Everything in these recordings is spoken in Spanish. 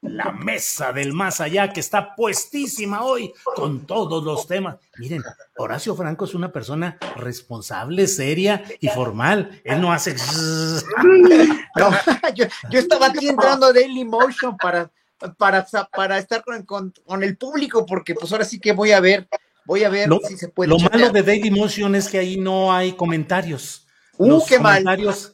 La mesa del más allá que está puestísima hoy con todos los temas. Miren, Horacio Franco es una persona responsable, seria y formal. Él no hace. No, yo, yo estaba aquí entrando a Daily Motion para, para, para estar con, con, con el público, porque pues ahora sí que voy a ver, voy a ver Lo, si se puede. lo chatear. malo de Daily Motion es que ahí no hay comentarios. Uh, Los qué mal.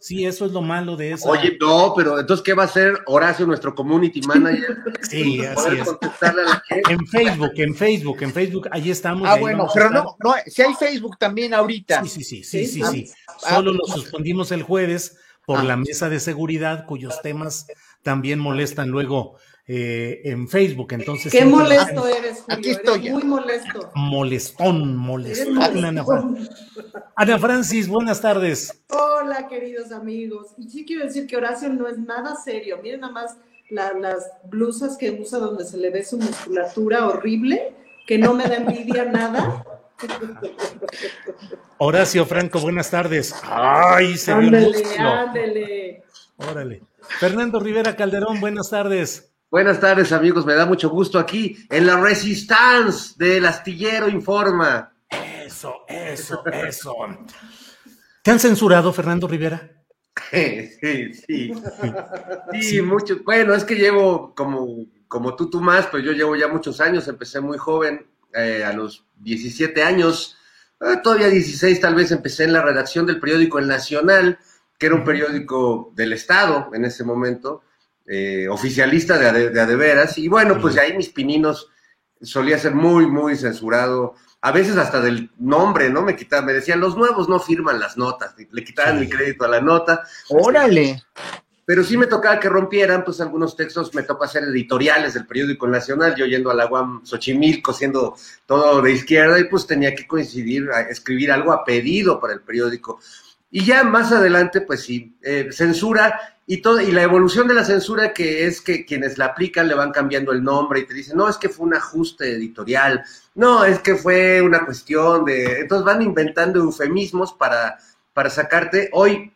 sí, eso es lo malo de eso. Oye, no, pero entonces, ¿qué va a hacer Horacio, nuestro community manager? Sí, así es. contestarle a la gente. En Facebook, en Facebook, en Facebook, ahí estamos. Ah, ahí bueno, pero no, no, si hay Facebook también ahorita. Sí, sí, sí, sí, sí, Ah, sí. ah, Solo lo ah. suspendimos el jueves por Ah. la mesa de seguridad, cuyos temas también molestan luego eh, en Facebook. Entonces, Qué molesto eres, Julio. Aquí estoy eres ya. muy molesto. Molestón, molestón, Ana, Fran-. Ana Francis, buenas tardes. Hola, queridos amigos. Y sí quiero decir que Horacio no es nada serio. Miren nada más la- las blusas que usa donde se le ve su musculatura horrible, que no me da envidia nada. Horacio Franco, buenas tardes. Ay, se Ándele, ándele. Órale. Fernando Rivera Calderón, buenas tardes. Buenas tardes, amigos. Me da mucho gusto aquí en la Resistance del Astillero Informa. Eso, eso, eso. ¿Te han censurado, Fernando Rivera? Sí, sí. Sí, mucho. Bueno, es que llevo como, como tú, tú más, pero yo llevo ya muchos años. Empecé muy joven, eh, a los 17 años, eh, todavía 16 tal vez, empecé en la redacción del periódico El Nacional, que era un periódico del Estado en ese momento, eh, oficialista de, ade- de adeveras. Y bueno, pues ahí mis pininos solía ser muy, muy censurado. A veces hasta del nombre, ¿no? Me quitaban, me decían, los nuevos no firman las notas, le quitaban Sí. el crédito a la nota. Órale. Pero sí me tocaba que rompieran, pues algunos textos me toca hacer editoriales del periódico Nacional, yo yendo a la UAM Xochimilco, siendo todo de izquierda, y pues tenía que coincidir, a escribir algo a pedido para el periódico. Y ya más adelante, pues sí, eh, censura y todo, y la evolución de la censura que es que quienes la aplican le van cambiando el nombre y te dicen, no, es que fue un ajuste editorial, no, es que fue una cuestión de. Entonces van inventando eufemismos para, para sacarte. Hoy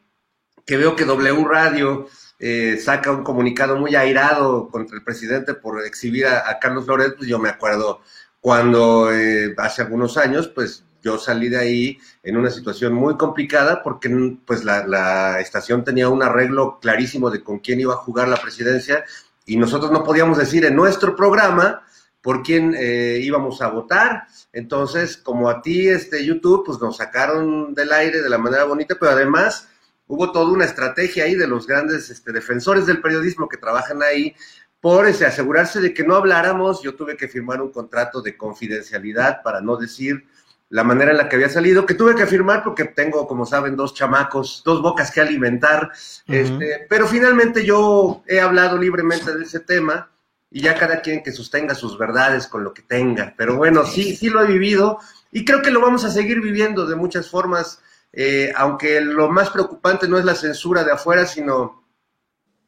que veo que W Radio eh, saca un comunicado muy airado contra el presidente por exhibir a, Carlos Loret, pues yo me acuerdo cuando eh, hace algunos años, pues yo salí de ahí en una situación muy complicada porque pues la, estación tenía un arreglo clarísimo de con quién iba a jugar la presidencia y nosotros no podíamos decir en nuestro programa por quién eh, íbamos a votar. Entonces, como a ti, este YouTube, pues nos sacaron del aire de la manera bonita, pero además hubo toda una estrategia ahí de los grandes este, defensores del periodismo que trabajan ahí por asegurarse de que no habláramos. Yo tuve que firmar un contrato de confidencialidad para no decir la manera en la que había salido, que tuve que firmar porque tengo, como saben, dos chamacos, dos bocas que alimentar. Este, pero finalmente yo he hablado libremente de ese tema y ya cada quien que sostenga sus verdades con lo que tenga. Pero bueno, sí, sí lo he vivido y creo que lo vamos a seguir viviendo de muchas formas, eh, aunque lo más preocupante no es la censura de afuera, sino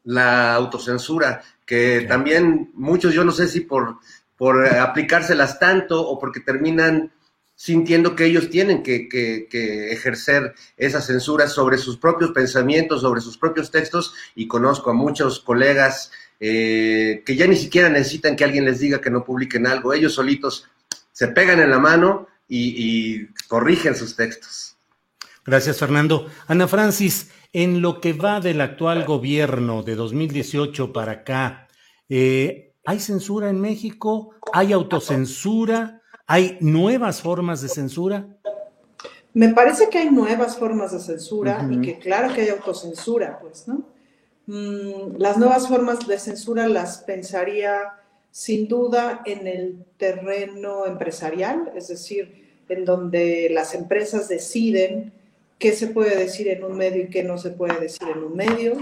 la autocensura, que también muchos, yo no sé si por, por aplicárselas tanto o porque terminan sintiendo que ellos tienen que, que, que, ejercer esa censura sobre sus propios pensamientos, sobre sus propios textos, y conozco a muchos colegas eh, que ya ni siquiera necesitan que alguien les diga que no publiquen algo, ellos solitos se pegan en la mano y, y corrigen sus textos. Gracias, Fernando. Ana Francis, en lo que va del actual gobierno de 2018 para acá, eh, ¿hay censura en México? ¿Hay autocensura? ¿Hay nuevas formas de censura? Me parece que hay nuevas formas de censura y que claro que hay autocensura, pues, ¿no? Mm, las nuevas formas de censura las pensaría sin duda en el terreno empresarial, es decir, en donde las empresas deciden qué se puede decir en un medio y qué no se puede decir en un medio.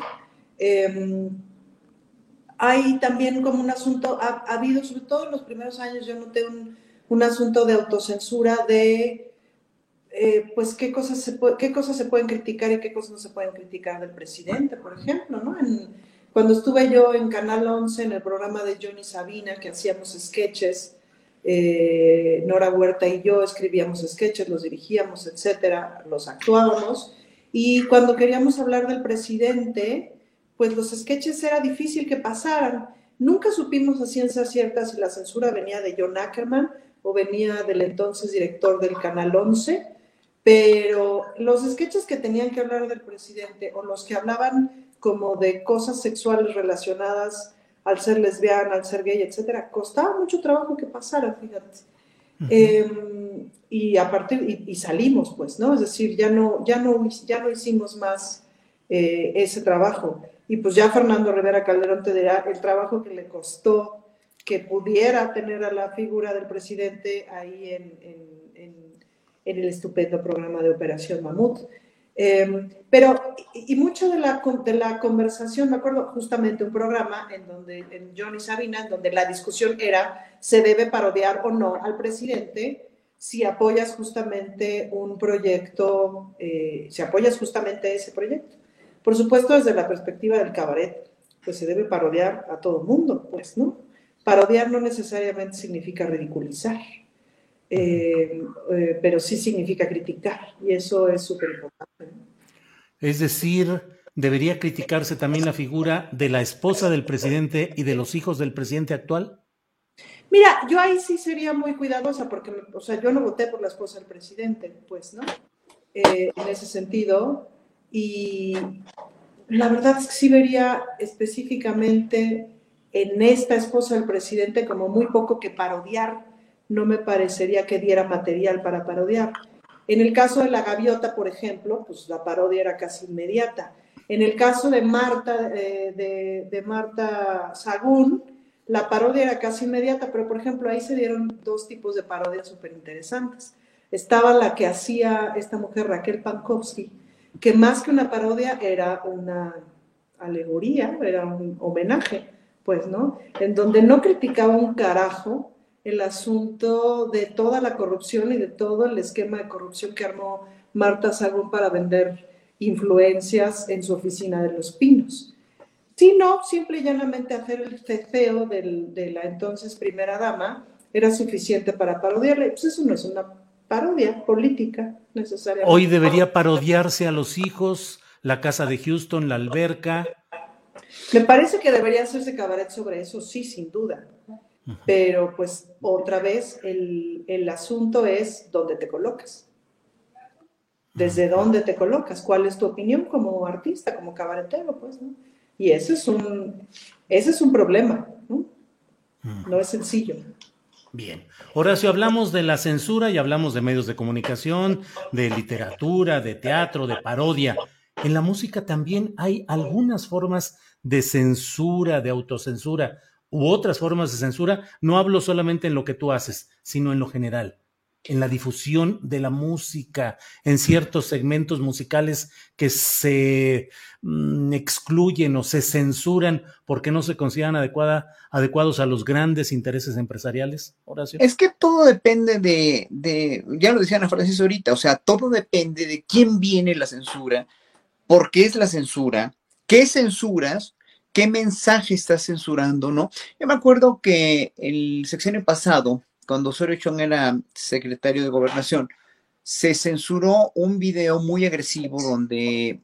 Em, hay también como un asunto, ha, habido, sobre todo en los primeros años, yo noté un, un asunto de autocensura de eh, pues qué cosas, se qué cosas se pueden criticar y qué cosas no se pueden criticar del presidente, por ejemplo, ¿no? cuando estuve yo en Canal 11, en el programa de Johnny Sabina, que hacíamos sketches, eh, Nora Huerta y yo escribíamos sketches, los dirigíamos, etcétera, los actuábamos, y cuando queríamos hablar del presidente, pues los sketches era difícil que pasaran. Nunca supimos a ciencia cierta si la censura venía de John Ackerman o venía del entonces director del Canal 11, pero los sketches que tenían que hablar del presidente o los que hablaban como de cosas sexuales relacionadas al ser lesbiana, al ser gay, etcétera, costaba mucho trabajo que pasara, fíjate. Em, y a partir y, salimos, pues, ¿no? Es decir, ya no, ya no, ya no hicimos más eh, ese trabajo. Y pues ya Fernando Rivera Calderón te dirá el trabajo que le costó que pudiera tener a la figura del presidente ahí en en el estupendo programa de Operación Mamut. Em, pero, y, mucho de la, de la conversación, me acuerdo justamente un programa en donde, en Johnny Sabina, en donde la discusión era, ¿se debe parodiar o no al presidente si apoyas justamente un proyecto, eh, si apoyas justamente ese proyecto? Por supuesto, desde la perspectiva del cabaret, pues se debe parodiar a todo mundo, pues, ¿no? Parodiar no necesariamente significa ridiculizar. Eh, eh, pero sí significa criticar y eso es súper importante. Es decir, ¿debería criticarse también la figura de la esposa del presidente y de los hijos del presidente actual? Mira, yo ahí sí sería muy cuidadosa porque, o sea, yo no voté por la esposa del presidente, pues, ¿no? Eh, en ese sentido. Y la verdad es que sí vería específicamente en esta esposa del presidente como muy poco que parodiar no me parecería que diera material para parodiar. En el caso de la gaviota, por ejemplo, pues la parodia era casi inmediata. En el caso de Marta, eh, de, Marta Sagún, la parodia era casi inmediata, pero por ejemplo ahí se dieron dos tipos de parodias súper interesantes. Estaba la que hacía esta mujer Raquel Pankowski, que más que una parodia era una alegoría, era un homenaje, pues, ¿no? En donde no criticaba un carajo, el asunto de toda la corrupción y de todo el esquema de corrupción que armó Marta Sagún para vender influencias en su oficina de Los Pinos. sino simple y llanamente hacer el ceceo de la entonces primera dama era suficiente para parodiarle. Pues eso no es una parodia política necesariamente. Hoy debería parodiarse a los hijos, la casa de Houston, la alberca. Me parece que debería hacerse cabaret sobre eso, sí, sin duda. Pero pues otra vez el, asunto es dónde te colocas. ¿Desde dónde te colocas? ¿Cuál es tu opinión como artista, como cabaretero? Pues, ¿no? Y ese es un, ese es un problema, ¿no? No es sencillo. Bien. Horacio, hablamos de la censura y hablamos de medios de comunicación, de literatura, de teatro, de parodia. En la música también hay algunas formas de censura, de autocensura u otras formas de censura, no hablo solamente en lo que tú haces, sino en lo general, en la difusión de la música, en ciertos segmentos musicales que se mm, excluyen o se censuran porque no se consideran adecuada, adecuados a los grandes intereses empresariales, Horacio. Es que todo depende de, de ya lo decían a Francis ahorita, o sea, todo depende de quién viene la censura, por qué es la censura, qué censuras qué mensaje está censurando, ¿no? Yo me acuerdo que el sexenio pasado, cuando Osorio Chong era secretario de gobernación, se censuró un video muy agresivo donde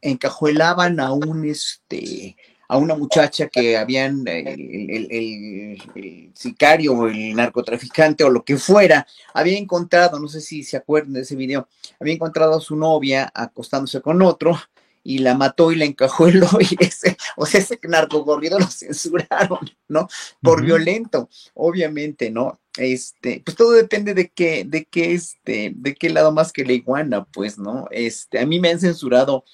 encajuelaban a un, este, a una muchacha que habían, el, el, sicario o el narcotraficante o lo que fuera, había encontrado, no sé si se acuerdan de ese video, había encontrado a su novia acostándose con otro y la mató y le encajó el ojo. Ese, o sea, ese narcogorrido lo censuraron, ¿no? Por violento, obviamente, ¿no? Este, pues todo depende de qué, de qué, este, de qué lado más que la iguana, pues, ¿no? Este, a mí me han censurado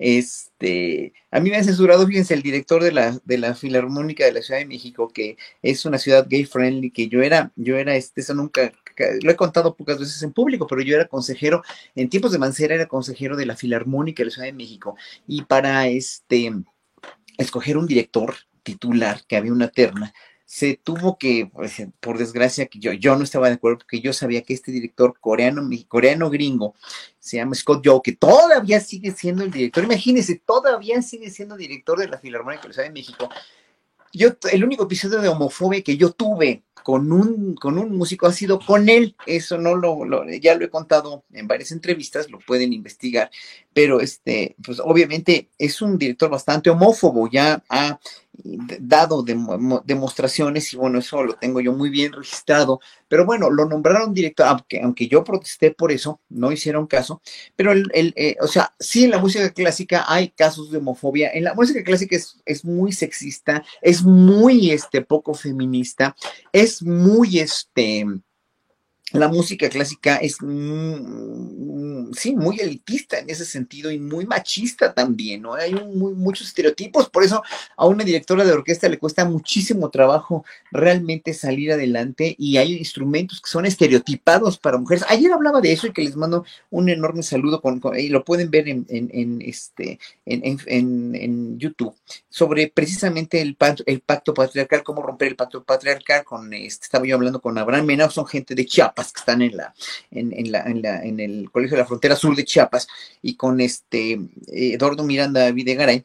este, a mí me ha censurado, fíjense, el director de la, de la Filarmónica de la Ciudad de México, que es una ciudad gay friendly, que yo era, yo era, este, eso nunca, lo he contado pocas veces en público, pero yo era consejero, en tiempos de Mancera era consejero de la Filarmónica de la Ciudad de México, y para este, escoger un director titular, que había una terna, se tuvo que, pues, por desgracia, que yo, yo no estaba de acuerdo porque yo sabía que este director coreano, coreano gringo, se llama Scott Joe, que todavía sigue siendo el director, imagínense, todavía sigue siendo director de la Filarmónica de la Ciudad de México. Yo, el único episodio de homofobia que yo tuve con un, con un músico ha sido con él. Eso no lo, ya lo he contado en varias entrevistas, lo pueden investigar. Pero este, pues obviamente es un director bastante homófobo, ya ha dado demostraciones y bueno, eso lo tengo yo muy bien registrado. Pero bueno, lo nombraron director, aunque, aunque yo protesté por eso, no hicieron caso. Pero el, el eh, o sea, sí en la música clásica hay casos de homofobia. En la música clásica es, es muy sexista, es muy este, poco feminista, es muy este la música clásica es, sí, muy elitista en ese sentido y muy machista también, ¿no? Hay muy, muchos estereotipos, por eso a una directora de orquesta le cuesta muchísimo trabajo realmente salir adelante y hay instrumentos que son estereotipados para mujeres. Ayer hablaba de eso y que les mando un enorme saludo y lo pueden ver en, en, este, en, YouTube, sobre precisamente el, el pacto patriarcal, cómo romper el pacto patriarcal con, este, estaba yo hablando con Abraham Mena, son gente de Chiapas, que están en la, en, la, en, la, en el Colegio de la Frontera Sur de Chiapas, y con este eh, Eduardo Miranda Videgaray,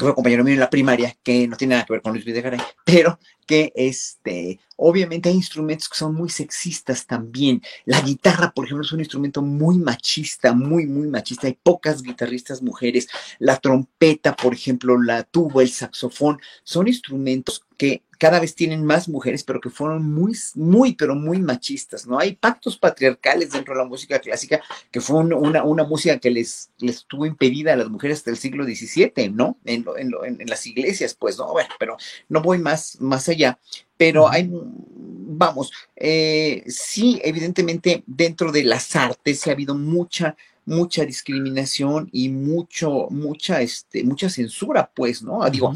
que fue compañero mío en la primaria, que no tiene nada que ver con Luis Videgaray, pero que este, obviamente hay instrumentos que son muy sexistas también. La guitarra, por ejemplo, es un instrumento muy machista, muy, muy machista. Hay pocas guitarristas mujeres. La trompeta, por ejemplo, la tuba, el saxofón, son instrumentos que cada vez tienen más mujeres, pero que fueron muy, muy, pero muy machistas, ¿no? Hay pactos patriarcales dentro de la música clásica, que fue una, una música que les, les estuvo impedida a las mujeres hasta el siglo XVII, ¿no? En, en, en, las iglesias, pues, ¿no? Bueno, pero no voy más, más allá. Pero hay, vamos, eh, sí, evidentemente dentro de las artes ha habido mucha mucha discriminación y mucho, mucha, este, mucha censura, pues, ¿no? Digo,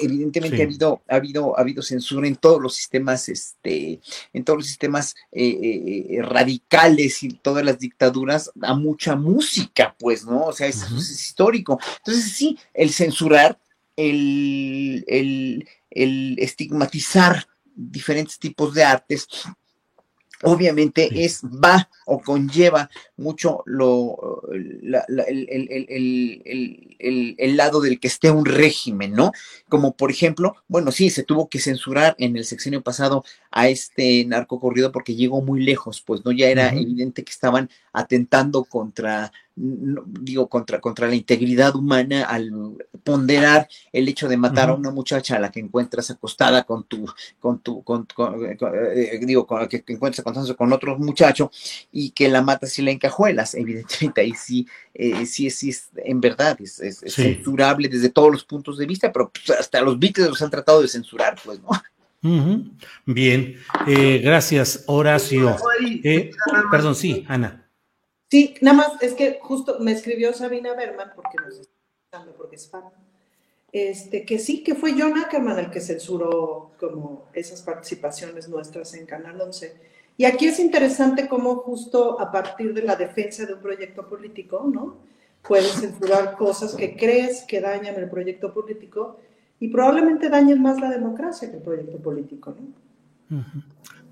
evidentemente ha habido, ha habido, ha habido censura en todos los sistemas, este, en todos los sistemas eh, eh, eh, radicales y todas las dictaduras a mucha música, pues, ¿no? O sea, eso es histórico. Entonces, sí, el censurar, el, el, el estigmatizar diferentes tipos de artes, obviamente es, va o conlleva mucho lo, el, el, lado del que esté un régimen, ¿no? Como por ejemplo, bueno, sí, se tuvo que censurar en el sexenio pasado a este narco corrido porque llegó muy lejos, pues no ya era evidente que estaban atentando contra digo, contra, contra la integridad humana al ponderar el hecho de matar a una muchacha a la que encuentras acostada con tu, con tu, con, eh, digo, con, que, encuentras acostada con otro muchacho y que la matas y la encajuelas. Evidentemente ahí sí, eh, sí, sí es, en verdad, es, censurable desde todos los puntos de vista, pero pues, hasta los Beatles los han tratado de censurar, pues, ¿no? Bien, eh, gracias, Horacio. perdón, sí, Ana. Sí, nada más es que justo me escribió Sabina Berman, porque nos está escuchando, porque es fan, este, que sí, que fue John Ackerman el que censuró como esas participaciones nuestras en Canal 11. Y aquí es interesante cómo justo a partir de la defensa de un proyecto político, ¿no? Puedes censurar cosas que crees que dañan el proyecto político y probablemente dañen más la democracia que el proyecto político, ¿no?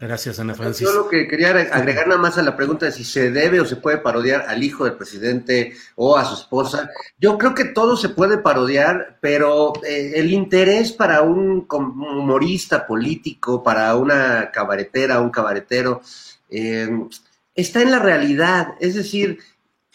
Gracias, Ana Francis. Yo lo que quería agregar nada más a la pregunta de si se debe o se puede parodiar al hijo del presidente o a su esposa. Yo creo que todo se puede parodiar, pero eh, el interés para un humorista político, para una cabaretera, un cabaretero, eh, está en la realidad. Es decir,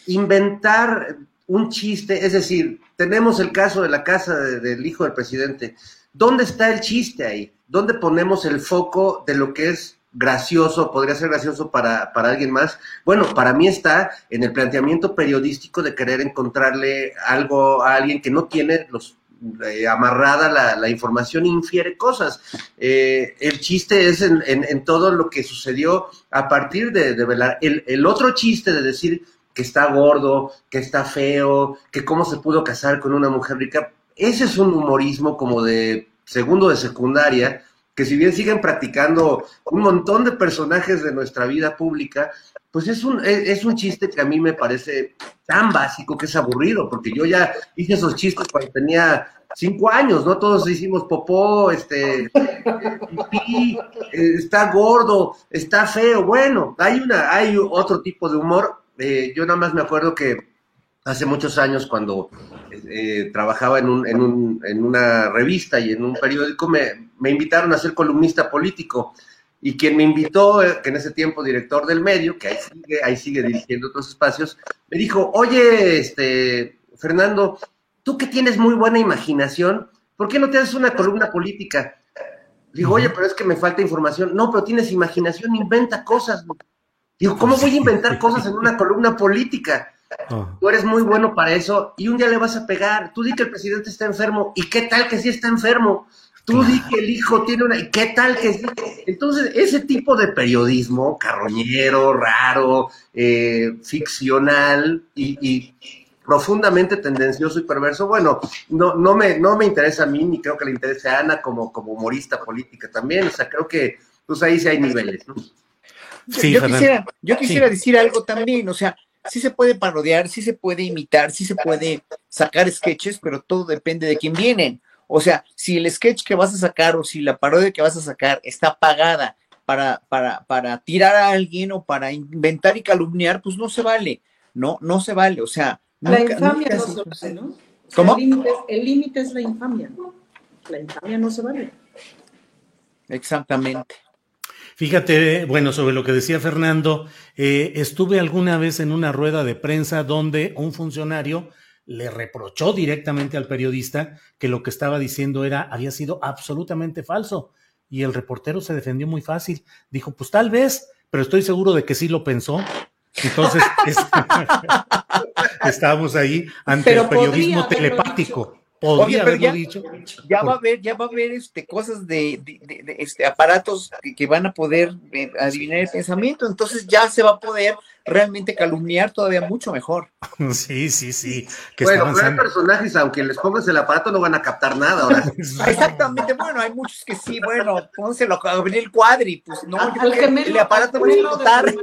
inventar un chiste, es decir, tenemos el caso de la casa del hijo del presidente. ¿Dónde está el chiste ahí? ¿Dónde ponemos el foco de lo que es gracioso, podría ser gracioso para, para alguien más? Bueno, para mí está en el planteamiento periodístico de querer encontrarle algo a alguien que no tiene los eh, amarrada la, la, información infiere cosas. Eh, el chiste es en, en, todo lo que sucedió a partir de, de velar. El, el, otro chiste de decir que está gordo, que está feo, que cómo se pudo casar con una mujer rica, ese es un humorismo como de segundo de secundaria, que si bien siguen practicando un montón de personajes de nuestra vida pública, pues es un, es, un chiste que a mí me parece tan básico que es aburrido, porque yo ya hice esos chistes cuando tenía cinco años, ¿no? Todos hicimos popó, este, pipí, eh, está gordo, está feo. Bueno, hay una, hay otro tipo de humor. Eh, yo nada más me acuerdo que hace muchos años cuando eh, trabajaba en, un, en, un, en, una revista y en un periódico, me, me invitaron a ser columnista político y quien me invitó, eh, que en ese tiempo director del medio, que ahí sigue, ahí sigue dirigiendo otros espacios, me dijo, oye, este, Fernando, tú que tienes muy buena imaginación, ¿por qué no te haces una columna política? Digo, oye, pero es que me falta información. No, pero tienes imaginación, inventa cosas. Digo, ¿cómo voy a inventar cosas en una columna política? Ah. Tú eres muy bueno para eso y un día le vas a pegar. Tú di que el presidente está enfermo. ¿Y qué tal que sí está enfermo? Tú di que el hijo tiene una. ¿Y qué tal que.? Entonces, ese tipo de periodismo, carroñero, raro, eh, ficcional y, profundamente tendencioso y perverso, bueno, no, no, me, no me interesa a mí, ni creo que le interese a Ana como, como humorista política también. O sea, creo que pues ahí sí hay niveles, ¿no? Sí, yo, quisiera, yo quisiera decir algo también, o sea, sí se puede parodiar, sí se puede imitar, sí se puede sacar sketches, pero todo depende de quién vienen. O sea, si el sketch que vas a sacar o si la parodia que vas a sacar está pagada para, para, para tirar a alguien o para inventar y calumniar, pues no se vale. No, no se vale. O sea, la infamia no se vale, ¿no? ¿Cómo? El límite es la infamia. La infamia no se vale. Exactamente. Fíjate, bueno, sobre lo que decía Fernando, eh, estuve alguna vez en una rueda de prensa donde un funcionario le reprochó directamente al periodista que lo que estaba diciendo era había sido absolutamente falso y el reportero se defendió muy fácil. Dijo, pues tal vez, pero estoy seguro de que sí lo pensó. Entonces, estábamos ahí ante el periodismo telepático. Podría haberlo dicho. Ya va a haber, ya va a haber este, cosas de, este, aparatos que, van a poder eh, adivinar el pensamiento, entonces ya se va a poder realmente calumniar todavía mucho mejor. Sí, sí, sí. bueno, pero hay personajes, aunque les pongas el aparato, no van a captar nada ahora. Exactamente, bueno, hay muchos que sí, bueno, pónselo a abrir el cuadri, pues no, el aparato va a explotar.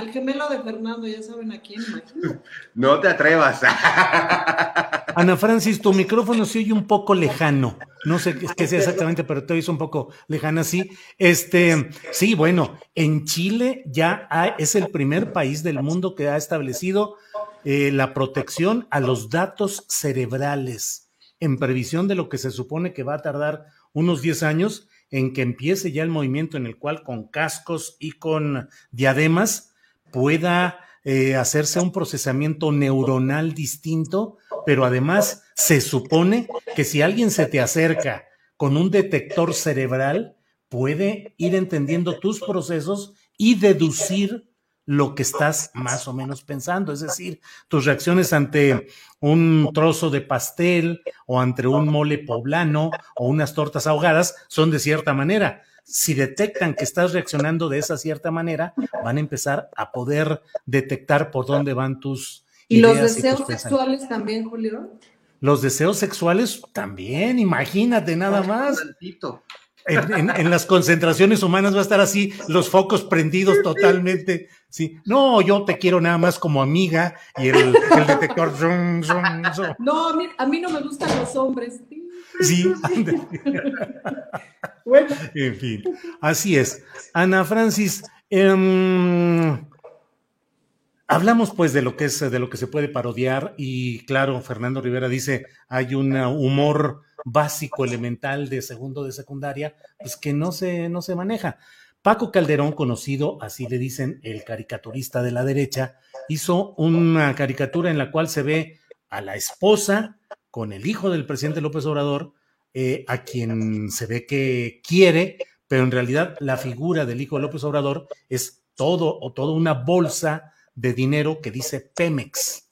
Al gemelo de Fernando, ya saben a quién. No te atrevas. Ana Francis, tu micrófono se oye un poco lejano. No sé qué sea exactamente, pero te oye un poco lejana, sí. Este, sí, bueno, en Chile ya es el primer país del mundo que ha establecido eh, la protección a los datos cerebrales en previsión de lo que se supone que va a tardar unos 10 años en que empiece ya el movimiento en el cual con cascos y con diademas pueda eh, hacerse un procesamiento neuronal distinto, pero además se supone que si alguien se te acerca con un detector cerebral, puede ir entendiendo tus procesos y deducir lo que estás más o menos pensando, es decir, tus reacciones ante un trozo de pastel o ante un mole poblano o unas tortas ahogadas son de cierta manera si detectan que estás reaccionando de esa cierta manera, van a empezar a poder detectar por dónde van tus... ¿Y los deseos sexuales también, Julio? Los deseos sexuales también, imagínate nada más. En, las concentraciones humanas va a estar así, los focos prendidos totalmente. Sí. No, yo te quiero nada más como amiga y el, detector. No, a mí, a mí no me gustan los hombres. Sí, bueno. En fin, así es. Ana Francis, em, hablamos pues de lo que es, de lo que se puede parodiar y claro, Fernando Rivera dice, hay un humor básico, elemental de segundo de secundaria, pues que no se, no se maneja. Paco Calderón, conocido, así le dicen, el caricaturista de la derecha, hizo una caricatura en la cual se ve a la esposa con el hijo del presidente López Obrador, eh, a quien se ve que quiere, pero en realidad la figura del hijo de López Obrador es todo o toda una bolsa de dinero que dice Pemex.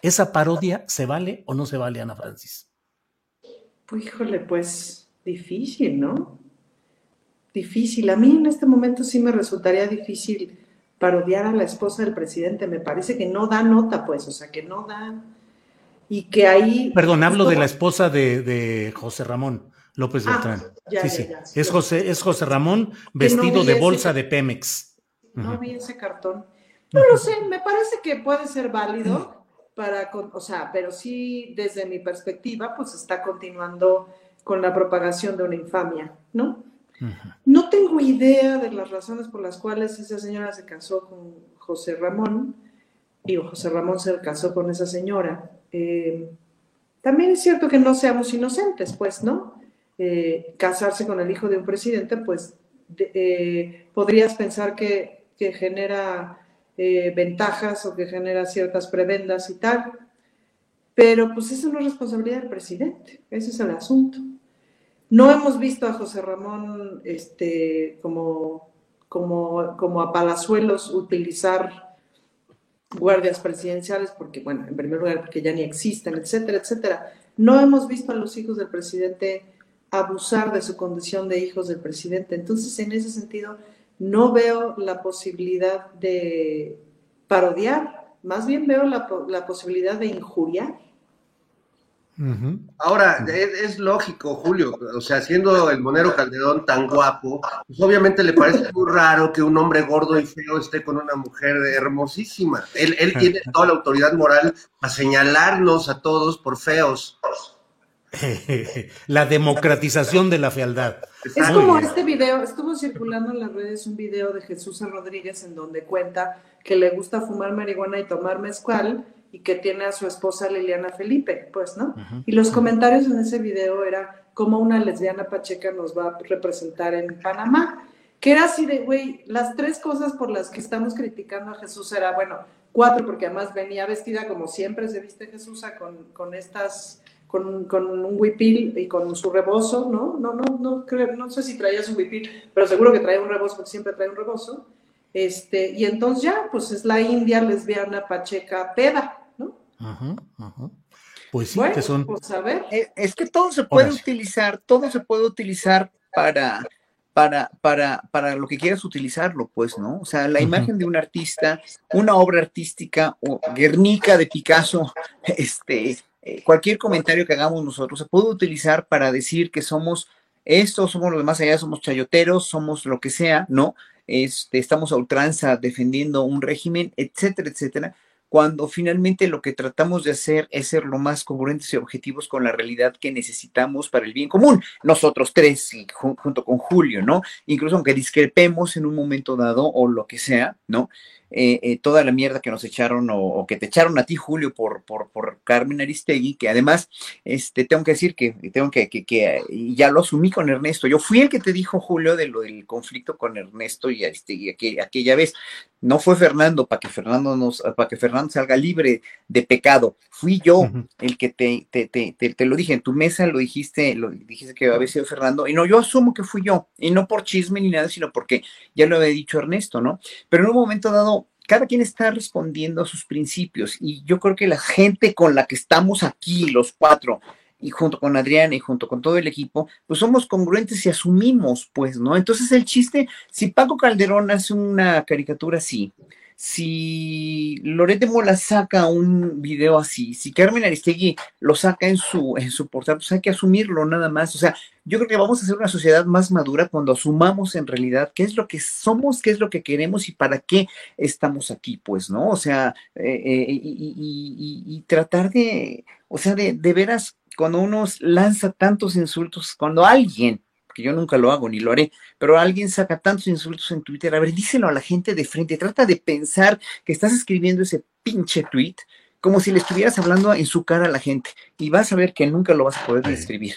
¿Esa parodia se vale o no se vale, Ana Francis? Pues, híjole, pues difícil, ¿no? Difícil. A mí en este momento sí me resultaría difícil parodiar a la esposa del presidente. Me parece que no da nota, pues, o sea, que no da. Y que ahí. Perdón, hablo de la esposa de, José Ramón López ah, Beltrán. sí, sí. es, José, es José Ramón vestido de bolsa de Pemex. No vi ese cartón. No lo sé, me parece que puede ser válido para, o sea, pero sí desde mi perspectiva, pues está continuando con la propagación de una infamia, ¿no? No tengo idea de las razones por las cuales esa señora se casó con José Ramón, y José Ramón se casó con esa señora. Eh, también es cierto que no seamos inocentes, pues, ¿no? Eh, casarse con el hijo de un presidente, pues, eh, podrías pensar que, que genera eh, ventajas o que genera ciertas prebendas y tal. Pero pues eso no es responsabilidad del presidente, ese es el asunto. No hemos visto a José Ramón este, como, como, como a Palazuelos utilizar guardias presidenciales, porque, bueno, en primer lugar, porque ya ni existen, etcétera, etcétera. No hemos visto a los hijos del presidente abusar de su condición de hijos del presidente. Entonces, en ese sentido, no veo la posibilidad de parodiar, más bien veo la, posibilidad de injuriar. Ahora, es, lógico, Julio, o sea, siendo el monero Calderón tan guapo, pues obviamente le parece muy raro que un hombre gordo y feo esté con una mujer hermosísima. Él, él tiene toda la autoridad moral para señalarnos a todos por feos. la democratización de la fealdad. Es como este video, estuvo circulando en las redes un video de Jesús Rodríguez en donde cuenta que le gusta fumar marihuana y tomar mezcal y que tiene a su esposa Liliana Felipe, pues, ¿no? Y los comentarios en ese video era cómo una lesbiana pacheca nos va a representar en Panamá. Que era así de, güey, las tres cosas por las que estamos criticando a Jesús era, bueno, cuatro, porque además venía vestida como siempre se viste Jesús con, con estas con, con, un huipil y con su rebozo, ¿no? No, no, no, creo, no sé si traía su huipil, pero seguro que traía un rebozo, porque siempre trae un rebozo. Este, y entonces ya, pues es la india lesbiana pacheca peda, ¿no? Ajá, ajá. Pues sí, que son. Pues a ver. Eh, es que todo se puede utilizar, todo se puede utilizar para, para, para, para lo que quieras utilizarlo, pues, ¿no? O sea, la imagen de un artista, una obra artística, o Guernica de Picasso, este, eh, cualquier comentario que hagamos nosotros se puede utilizar para decir que somos esto, somos los demás allá, somos chayoteros, somos lo que sea, ¿no? Este, estamos a ultranza defendiendo un régimen, etcétera, etcétera, cuando finalmente lo que tratamos de hacer es ser lo más congruentes y objetivos con la realidad que necesitamos para el bien común. Nosotros tres, junto con Julio, ¿no? Incluso aunque discrepemos en un momento dado o lo que sea, ¿no? Eh, eh, toda la mierda que nos echaron o, que te echaron a ti, Julio, por, por, por, Carmen Aristegui, que además, este, tengo que decir que, tengo que, que, que, ya lo asumí con Ernesto. Yo fui el que te dijo, Julio, de lo del conflicto con Ernesto y Aristegui aquella vez. No fue Fernando para que Fernando nos, para que Fernando salga libre de pecado. Fui yo el que te, te, te, te, lo dije en tu mesa, lo dijiste, lo dijiste que había sido Fernando, y no, yo asumo que fui yo, y no por chisme ni nada, sino porque ya lo había dicho Ernesto, ¿no? Pero en un momento dado, cada quien está respondiendo a sus principios, y yo creo que la gente con la que estamos aquí, los cuatro, y junto con Adriana y junto con todo el equipo, pues somos congruentes y asumimos, pues, ¿no? Entonces el chiste, si Paco Calderón hace una caricatura así, si Lorete Mola saca un video así, si Carmen Aristegui lo saca en su, en su portal, pues hay que asumirlo nada más. O sea, yo creo que vamos a ser una sociedad más madura cuando asumamos en realidad qué es lo que somos, qué es lo que queremos y para qué estamos aquí, pues, ¿no? O sea, eh, eh, y, tratar de, o sea, de, de veras cuando uno lanza tantos insultos, cuando alguien, que yo nunca lo hago ni lo haré, pero alguien saca tantos insultos en Twitter, a ver, díselo a la gente de frente, trata de pensar que estás escribiendo ese pinche tweet como si le estuvieras hablando en su cara a la gente y vas a ver que nunca lo vas a poder escribir.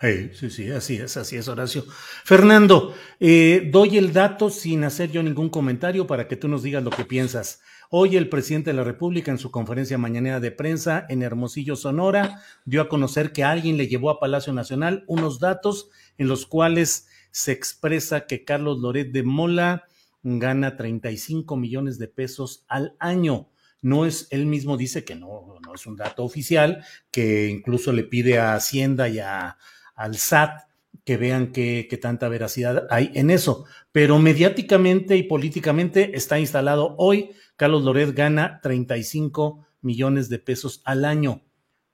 sí, sí, así es, así es, Horacio. Fernando, eh, doy el dato sin hacer yo ningún comentario para que tú nos digas lo que piensas. Hoy el presidente de la República en su conferencia mañanera de prensa en Hermosillo, Sonora, dio a conocer que alguien le llevó a Palacio Nacional unos datos en los cuales se expresa que Carlos Loret de Mola gana 35 millones de pesos al año. No es, él mismo dice que no, no es un dato oficial, que incluso le pide a Hacienda y a, al SAT que vean qué, tanta veracidad hay en eso. Pero mediáticamente y políticamente está instalado hoy, Carlos Loret gana 35 millones de pesos al año.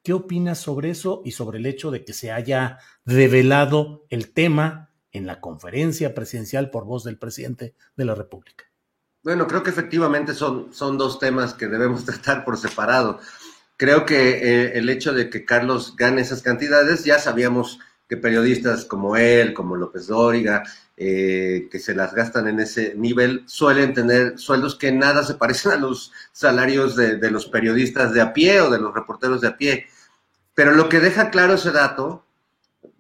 ¿Qué opinas sobre eso y sobre el hecho de que se haya revelado el tema en la conferencia presidencial por voz del presidente de la República? Bueno, creo que efectivamente son, son dos temas que debemos tratar por separado. Creo que eh, el hecho de que Carlos gane esas cantidades, ya sabíamos que periodistas como él, como López Dóriga, eh, que se las gastan en ese nivel, suelen tener sueldos que nada se parecen a los salarios de, los periodistas de a pie o de los reporteros de a pie. Pero lo que deja claro ese dato,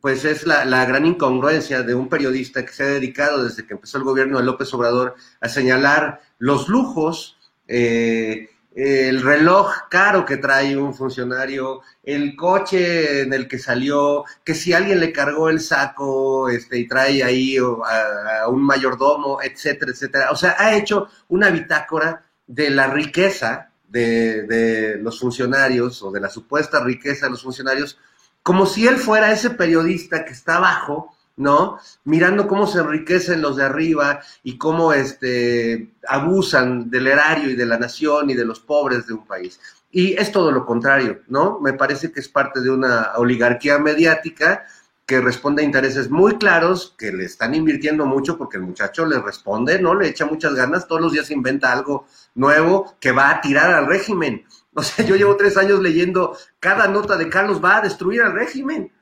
pues es la, gran incongruencia de un periodista que se ha dedicado desde que empezó el gobierno de López Obrador a señalar los lujos, eh, el reloj caro que trae un funcionario, el coche en el que salió, que si alguien le cargó el saco este, y trae ahí a, un mayordomo, etcétera, etcétera. O sea, ha hecho una bitácora de la riqueza de, de los funcionarios o de la supuesta riqueza de los funcionarios, como si él fuera ese periodista que está abajo ¿no? Mirando cómo se enriquecen los de arriba y cómo este, abusan del erario y de la nación y de los pobres de un país. Y es todo lo contrario, ¿no? Me parece que es parte de una oligarquía mediática que responde a intereses muy claros, que le están invirtiendo mucho porque el muchacho le responde, ¿no? Le echa muchas ganas, todos los días inventa algo nuevo que va a tirar al régimen. O sea, yo llevo tres años leyendo cada nota de Carlos va a destruir al régimen.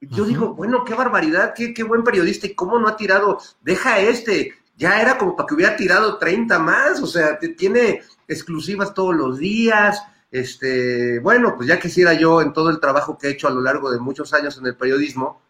Yo digo, bueno, qué barbaridad, qué, qué buen periodista y cómo no ha tirado, deja este, ya era como para que hubiera tirado 30 más, o sea, tiene exclusivas todos los días, este, bueno, pues ya quisiera yo en todo el trabajo que he hecho a lo largo de muchos años en el periodismo,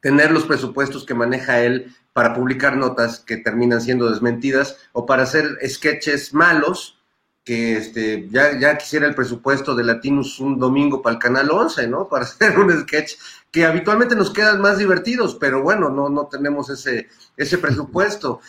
tener los presupuestos que maneja él para publicar notas que terminan siendo desmentidas o para hacer sketches malos que este, ya, ya quisiera el presupuesto de Latinus un domingo para el Canal 11, ¿no? Para hacer un sketch que habitualmente nos quedan más divertidos, pero bueno, no, no tenemos ese, ese presupuesto.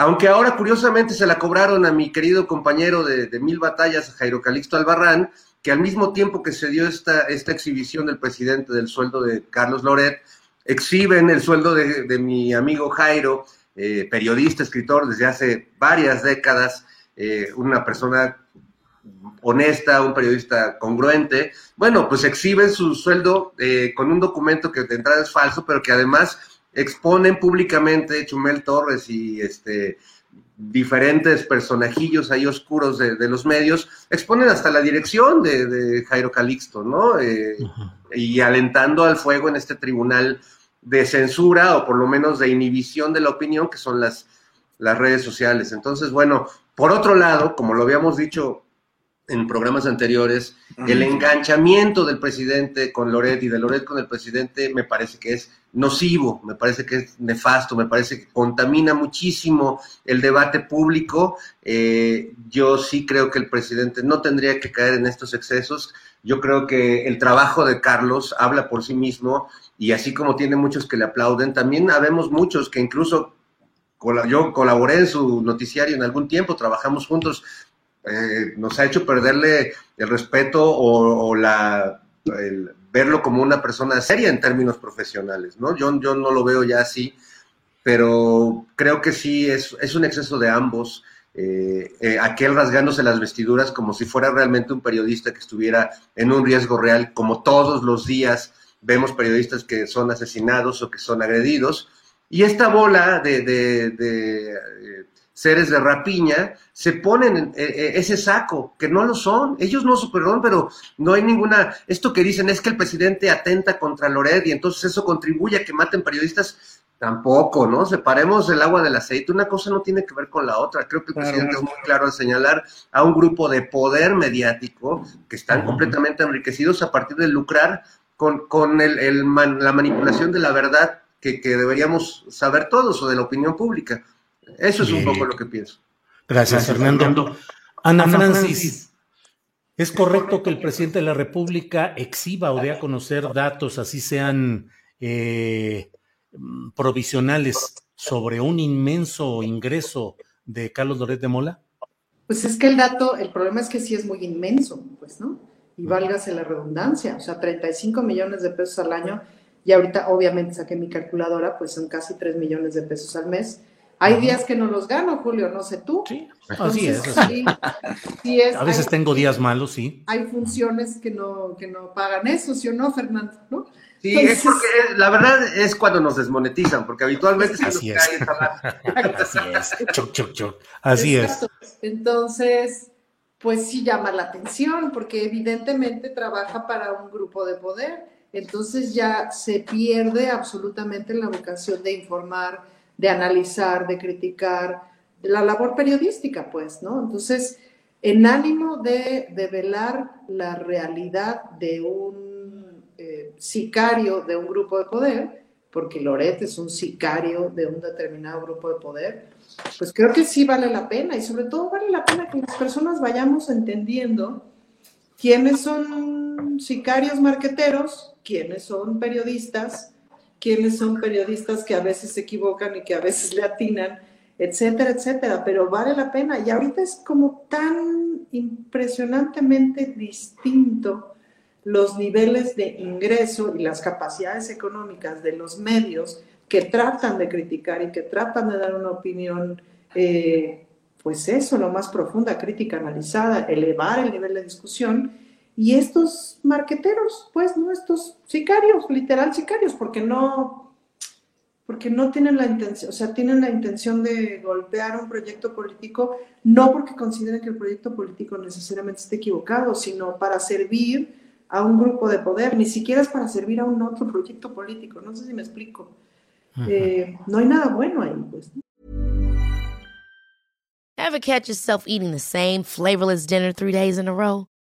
Aunque ahora curiosamente se la cobraron a mi querido compañero de, Mil Batallas, Jairo Calixto Albarrán, que al mismo tiempo que se dio esta, esta exhibición del presidente del sueldo de Carlos Loret, exhiben el sueldo de, mi amigo Jairo, eh, periodista, escritor desde hace varias décadas, eh, una persona honesta, un periodista congruente, bueno, pues exhiben su sueldo eh, con un documento que de entrada es falso, pero que además exponen públicamente Chumel Torres y este diferentes personajillos ahí oscuros de, los medios, exponen hasta la dirección de, Jairo Calixto, ¿no? Eh, y alentando al fuego en este tribunal de censura o por lo menos de inhibición de la opinión, que son las, las redes sociales. Entonces, bueno, por otro lado, como lo habíamos dicho en programas anteriores, el enganchamiento del presidente con Loret y de Loret con el presidente me parece que es nocivo, me parece que es nefasto, me parece que contamina muchísimo el debate público. Eh, yo sí creo que el presidente no tendría que caer en estos excesos. Yo creo que el trabajo de Carlos habla por sí mismo y así como tiene muchos que le aplauden, también habemos muchos que incluso yo colaboré en su noticiario en algún tiempo, trabajamos juntos, eh, nos ha hecho perderle el respeto o, la, verlo como una persona seria en términos profesionales, ¿no? Yo, yo no lo veo ya así, pero creo que sí es, es un exceso de ambos. Eh, eh, aquel rasgándose las vestiduras como si fuera realmente un periodista que estuviera en un riesgo real, como todos los días vemos periodistas que son asesinados o que son agredidos, y esta bola de, de, eh, seres de rapiña se ponen en, eh, eh, ese saco, que no lo son. Ellos no perdón, pero no hay ninguna. Esto que dicen es que el presidente atenta contra Lored y entonces eso contribuye a que maten periodistas. Tampoco, ¿no? Separemos el agua del aceite. Una cosa no tiene que ver con la otra. Creo que el presidente es muy claro al señalar a un grupo de poder mediático que están completamente enriquecidos a partir de lucrar con, con el, la manipulación de la verdad que, deberíamos saber todos o de la opinión pública. Eso es un poco lo que pienso. Gracias, Fernando. Ana, Francis, ¿es correcto que el presidente de la República exhiba o dé a conocer datos, así sean eh, provisionales, sobre un inmenso ingreso de Carlos Loret de Mola? Pues es que el dato, el problema es que sí es muy inmenso, pues, ¿no? Y válgase la redundancia, o sea, 35 millones de pesos al año, y ahorita obviamente saqué mi calculadora, pues son casi 3 millones de pesos al mes. Hay días que no los gano, Julio, no sé tú. Sí, así es. a veces tengo días malos, sí. Hay funciones que no, que no pagan eso, ¿sí o no, Fernando? ¿No? Sí, es porque la verdad es cuando nos desmonetizan, porque habitualmente Así es. Así es. Choc, choc, choc. Así es. Entonces, pues sí llama la atención, porque evidentemente trabaja para un grupo de poder. Entonces ya se pierde absolutamente la vocación de informar, de analizar, de criticar, de la labor periodística, pues, ¿no? Entonces, en ánimo de develar la realidad de un eh, sicario de un grupo de poder, porque Loret es un sicario de un determinado grupo de poder, pues creo que sí vale la pena y sobre todo vale la pena que las personas vayamos entendiendo quiénes son sicarios marqueteros, quiénes son periodistas, quiénes son periodistas que a veces se equivocan y que a veces le atinan, etcétera, etcétera, pero vale la pena. Y ahorita es como tan impresionantemente distinto los niveles de ingreso y las capacidades económicas de los medios que tratan de criticar y que tratan de dar una opinión, eh, pues eso, lo más profunda, crítica, analizada, elevar el nivel de discusión. Y estos marqueteros, pues, ¿no? Estos sicarios, literal sicarios, porque no, porque no tienen la intención, o sea, tienen la intención de golpear un proyecto político, no porque consideren que el proyecto político necesariamente esté equivocado, sino para servir a un grupo de poder, ni siquiera es para servir a un otro proyecto político, no sé si me explico. Eh, no hay nada bueno ahí, pues. Ever catch yourself eating the same flavorless dinner three days in a row?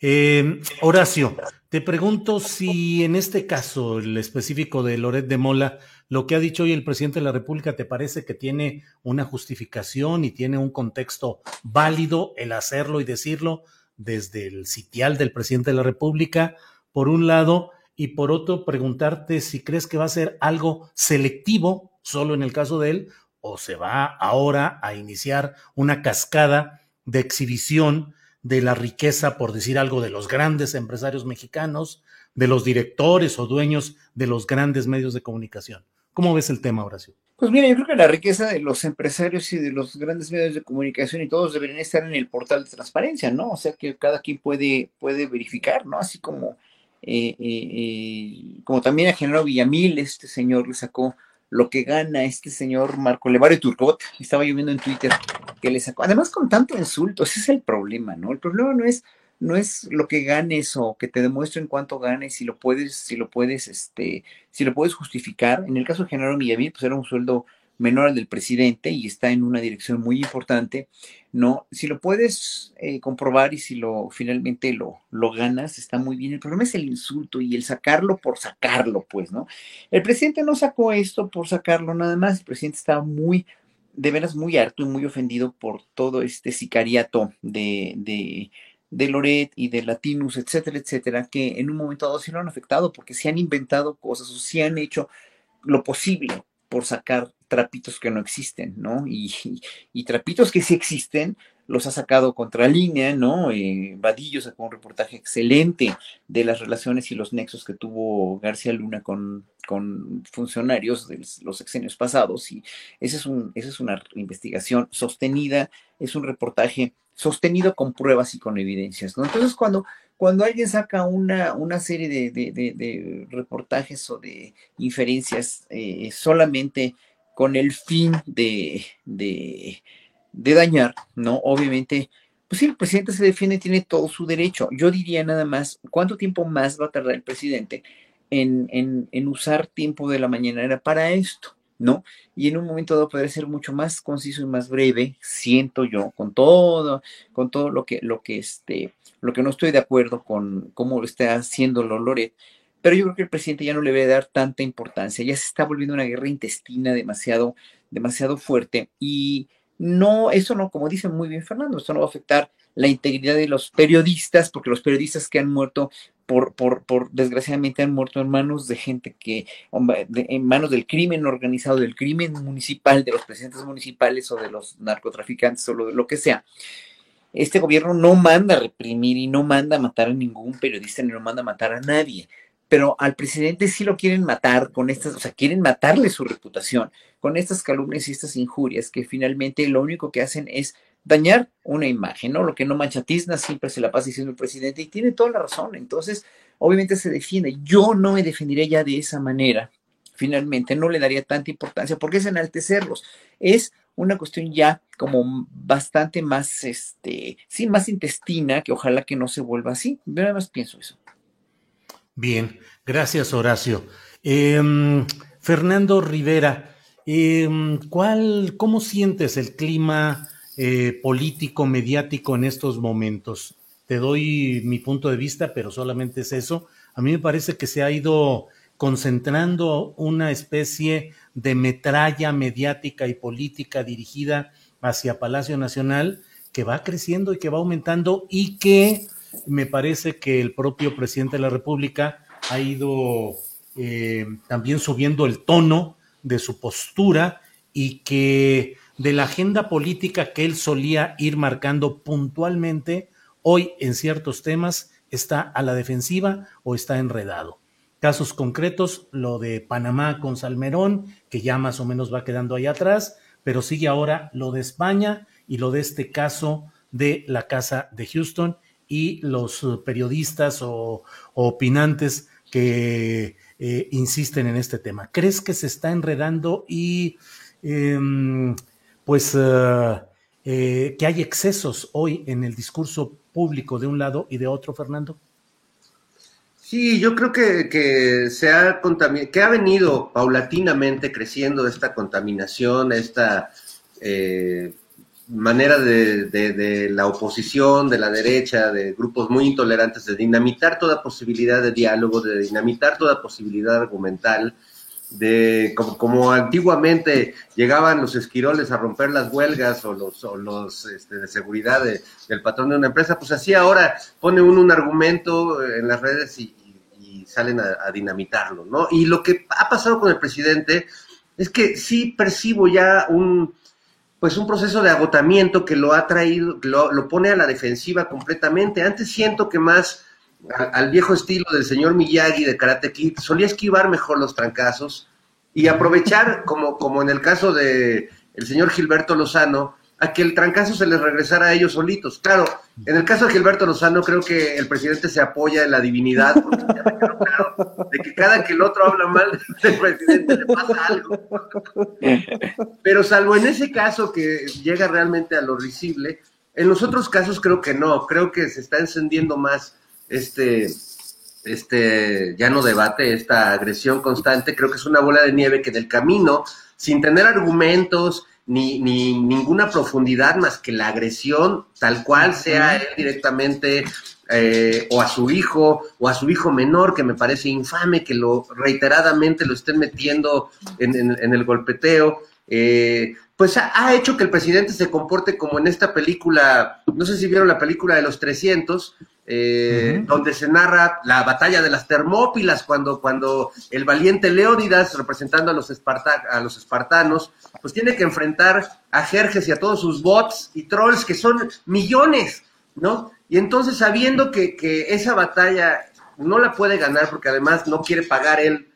Eh, Horacio, te pregunto si en este caso, el específico de Loret de Mola, lo que ha dicho hoy el presidente de la República, ¿te parece que tiene una justificación y tiene un contexto válido el hacerlo y decirlo desde el sitial del presidente de la República, por un lado, y por otro, preguntarte si crees que va a ser algo selectivo, solo en el caso de él, o se va ahora a iniciar una cascada de exhibición de la riqueza, por decir algo, de los grandes empresarios mexicanos, de los directores o dueños de los grandes medios de comunicación. ¿Cómo ves el tema, Horacio? Pues mira, yo creo que la riqueza de los empresarios y de los grandes medios de comunicación y todos deberían estar en el portal de transparencia, ¿no? O sea que cada quien puede, puede verificar, ¿no? Así como, eh, eh, eh, como también a General Villamil, este señor le sacó lo que gana este señor Marco Levario Turcot, estaba yo viendo en Twitter que le sacó, además con tanto insulto, ese es el problema, ¿no? El problema no es, no es lo que ganes o que te demuestren cuánto ganes, si lo puedes, si lo puedes, este, si lo puedes justificar. En el caso de General Millavil, pues era un sueldo menor al del presidente y está en una dirección muy importante, ¿no? Si lo puedes eh, comprobar y si lo finalmente lo, lo ganas, está muy bien. El problema es el insulto y el sacarlo por sacarlo, pues, ¿no? El presidente no sacó esto por sacarlo nada más, el presidente estaba muy, de veras muy harto y muy ofendido por todo este sicariato de, de, de Loret y de Latinus, etcétera, etcétera, que en un momento dado sí lo han afectado porque se han inventado cosas o se han hecho lo posible por sacar trapitos que no existen, ¿no? Y, trapitos que sí existen, los ha sacado contra línea, ¿no? Eh, sacó un reportaje excelente de las relaciones y los nexos que tuvo García Luna con, con funcionarios de los sexenios pasados, y esa es, un, esa es una investigación sostenida, es un reportaje sostenido con pruebas y con evidencias, ¿no? Entonces, cuando, cuando alguien saca una, una serie de, de, reportajes o de inferencias eh, solamente con el fin de, dañar, ¿no? Obviamente, pues sí, el presidente se defiende, tiene todo su derecho. Yo diría nada más, ¿cuánto tiempo más va a tardar el presidente en, en, usar tiempo de la mañanera para esto? ¿No? Y en un momento dado poder ser mucho más conciso y más breve, siento yo, con todo, con todo lo que, lo que este, lo que no estoy de acuerdo con cómo lo está haciendo Loret, pero yo creo que el presidente ya no le debe dar tanta importancia, ya se está volviendo una guerra intestina demasiado, demasiado fuerte y no, eso no, como dice muy bien Fernando, esto no va a afectar la integridad de los periodistas, porque los periodistas que han muerto, por, por, por desgraciadamente han muerto en manos de gente que, en manos del crimen organizado, del crimen municipal, de los presidentes municipales o de los narcotraficantes o lo, lo que sea. Este gobierno no manda a reprimir y no manda a matar a ningún periodista ni no manda a matar a nadie pero al presidente sí lo quieren matar con estas, o sea, quieren matarle su reputación con estas calumnias y estas injurias que finalmente lo único que hacen es dañar una imagen, ¿no? Lo que no mancha tizna siempre se la pasa diciendo el presidente y tiene toda la razón, entonces obviamente se defiende. Yo no me defendiría ya de esa manera, finalmente no le daría tanta importancia porque es enaltecerlos, es una cuestión ya como bastante más, este, sí, más intestina, que ojalá que no se vuelva así. Yo nada más pienso eso. Bien, gracias Horacio. Em, Fernando Rivera, em, ¿cuál, ¿cómo sientes el clima eh, político, mediático en estos momentos? Te doy mi punto de vista, pero solamente es eso. A mí me parece que se ha ido concentrando una especie de metralla mediática y política dirigida hacia Palacio Nacional que va creciendo y que va aumentando y que me parece que el propio presidente de la República ha ido eh, también subiendo el tono de su postura y que de la agenda política que él solía ir marcando puntualmente, hoy en ciertos temas está a la defensiva o está enredado. Casos concretos, lo de Panamá con Salmerón, que ya más o menos va quedando ahí atrás, pero sigue ahora lo de España y lo de este caso de la Casa de Houston y los eh, periodistas o, opinantes que eh, insisten en este tema. ¿Crees que se está enredando y em, pues eh, que hay excesos hoy en el discurso público de un lado y de otro, Fernando? Sí, yo creo que, se ha que ha venido paulatinamente creciendo esta contaminación, esta manera de, la oposición, de la derecha, de grupos muy intolerantes, de dinamitar toda posibilidad de diálogo, de dinamitar toda posibilidad argumental, de como, antiguamente llegaban los esquiroles a romper las huelgas o los, los este, de seguridad del patrón de una empresa, pues así ahora pone uno un argumento en las redes y, salen a, a dinamitarlo, ¿no? Y lo que ha pasado con el presidente es que sí percibo ya un, pues un proceso de agotamiento que lo ha traído, lo, lo pone a la defensiva completamente. Antes siento que más al viejo estilo del señor Miyagi de Karate Kid, solía esquivar mejor los trancazos y aprovechar, como, como en el caso de el señor Gilberto Lozano, a que el trancazo se les regresara a ellos solitos. Claro, en el caso de Gilberto Lozano, creo que el presidente se apoya en la divinidad, porque claro, de que cada que el otro habla mal del presidente le pasa algo. Pero salvo en ese caso que llega realmente a lo risible, en los otros casos creo que no, creo que se está encendiendo más este, este ya no debate, esta agresión constante, creo que es una bola de nieve que del camino, sin tener argumentos, ni, ni ninguna profundidad más que la agresión, tal cual sea él directamente eh, o a su hijo o a su hijo menor, que me parece infame que lo reiteradamente lo estén metiendo en, el golpeteo. Eh, pues ha, hecho que el presidente se comporte como en esta película, no sé si vieron la película de los 300, eh, donde se narra la batalla de las Termópilas, cuando, cuando el valiente Leónidas, representando a los, a los espartanos, pues tiene que enfrentar a Jerjes y a todos sus bots y trolls, que son millones, ¿no? Y entonces, sabiendo que, que esa batalla no la puede ganar, porque además no quiere pagar él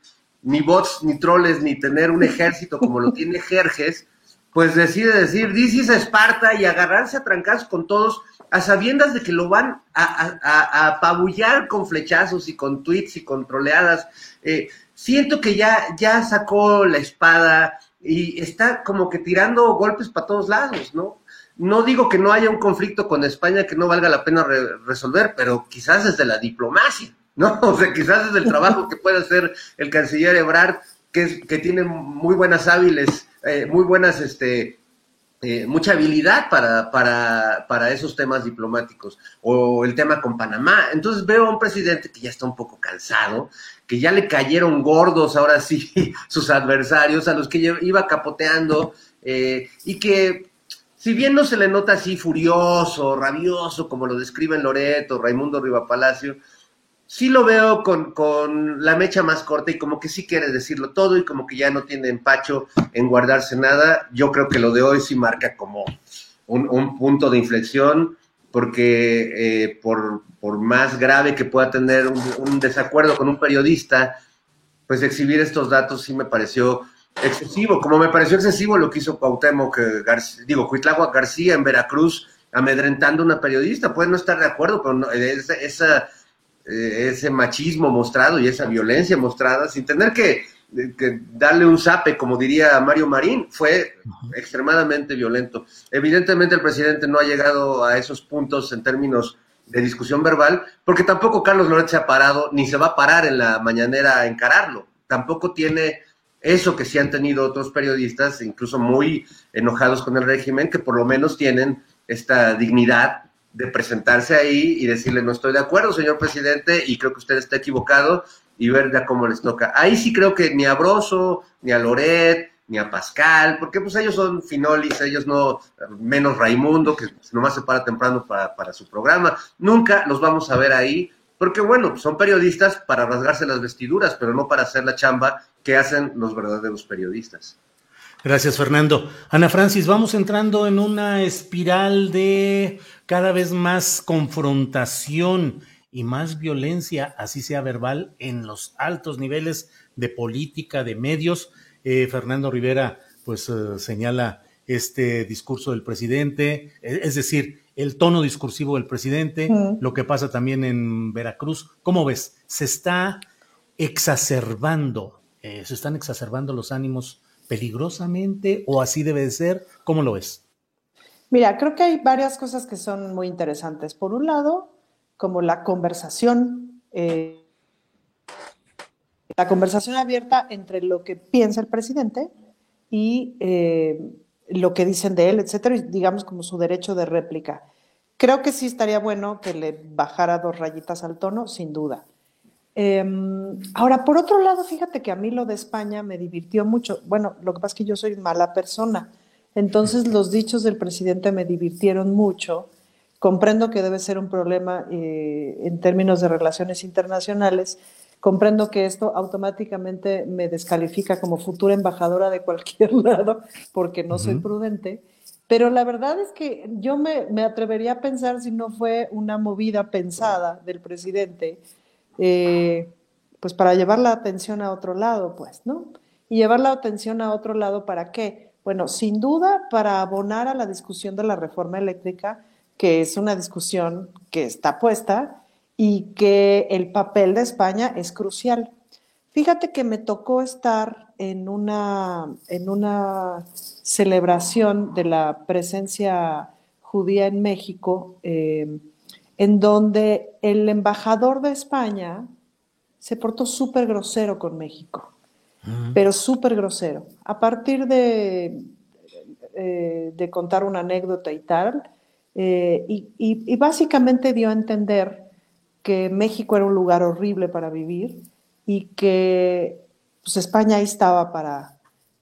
ni bots, ni trolls, ni tener un ejército como lo tiene Jerjes, pues decide decir, dices Esparta y agarrarse a trancas con todos a sabiendas de que lo van a, apabullar con flechazos y con tweets y con troleadas. Eh, siento que ya, ya sacó la espada y está como que tirando golpes para todos lados, ¿no? No digo que no haya un conflicto con España que no valga la pena resolver, pero quizás desde la diplomacia, ¿no? O sea, quizás desde el trabajo que puede hacer el canciller Ebrard, que, que tiene muy buenas hábiles, eh, muy buenas este, eh, mucha habilidad para, para, para, esos temas diplomáticos o el tema con Panamá. Entonces veo a un presidente que ya está un poco cansado, que ya le cayeron gordos ahora sí sus adversarios, a los que iba capoteando eh, y que si bien no se le nota así furioso, rabioso, como lo describen Loreto, Raimundo Rivapalacio, sí lo veo con, con, la mecha más corta y como que sí quiere decirlo todo y como que ya no tiene empacho en guardarse nada. Yo creo que lo de hoy sí marca como un, punto de inflexión porque eh, por, por, más grave que pueda tener un, desacuerdo con un periodista, pues exhibir estos datos sí me pareció excesivo, como me pareció excesivo lo que hizo Cuauhtémoc, García, digo, García en Veracruz, amedrentando a una periodista. Puede no estar de acuerdo, pero esa eh, ese machismo mostrado y esa violencia mostrada sin tener que, darle un zape, como diría Mario Marín, fue extremadamente violento. Evidentemente el presidente no ha llegado a esos puntos en términos de discusión verbal, porque tampoco Carlos Loret se ha parado, ni se va a parar en la mañanera a encararlo. Tampoco tiene eso que sí han tenido otros periodistas, incluso muy enojados con el régimen, que por lo menos tienen esta dignidad de presentarse ahí y decirle no estoy de acuerdo, señor presidente, y creo que usted está equivocado y ver ya cómo les toca. Ahí sí creo que ni a Broso, ni a Loret, ni a Pascal, porque pues ellos son finolis, ellos no, menos Raimundo, que nomás se para temprano para, para su programa, nunca los vamos a ver ahí, porque bueno, son periodistas para rasgarse las vestiduras, pero no para hacer la chamba que hacen los verdaderos periodistas. Gracias, Fernando. Ana Francis, vamos entrando en una espiral de cada vez más confrontación y más violencia, así sea verbal, en los altos niveles de política, de medios. Eh, Fernando Rivera, pues eh, señala este discurso del presidente, e, es decir, el tono discursivo del presidente, lo que pasa también en Veracruz. ¿Cómo ves? Se está exacerbando, eh, se están exacerbando los ánimos peligrosamente o así debe de ser? ¿Cómo lo ves? Mira, creo que hay varias cosas que son muy interesantes. Por un lado, como la conversación, eh, la conversación abierta entre lo que piensa el presidente y eh, lo que dicen de él, etcétera, y digamos como su derecho de réplica. Creo que sí estaría bueno que le bajara dos rayitas al tono, sin duda. Em, ahora, por otro lado, fíjate que a mí lo de España me divirtió mucho. Bueno, lo que pasa es que yo soy mala persona. Entonces, los dichos del presidente me divirtieron mucho. Comprendo que debe ser un problema eh, en términos de relaciones internacionales. Comprendo que esto automáticamente me descalifica como futura embajadora de cualquier lado porque no soy prudente. Pero la verdad es que yo me, me atrevería a pensar si no fue una movida pensada del presidente eh, pues para llevar la atención a otro lado, pues, ¿no? Y llevar la atención a otro lado para qué? Bueno, sin duda para abonar a la discusión de la reforma eléctrica, que es una discusión que está puesta y que el papel de España es crucial. Fíjate que me tocó estar en una, en una celebración de la presencia judía en México, eh, en donde el embajador de España se portó súper grosero con México, pero súper grosero. A partir de, eh, de contar una anécdota y tal, eh, y, básicamente dio a entender que México era un lugar horrible para vivir y que pues, España ahí estaba para,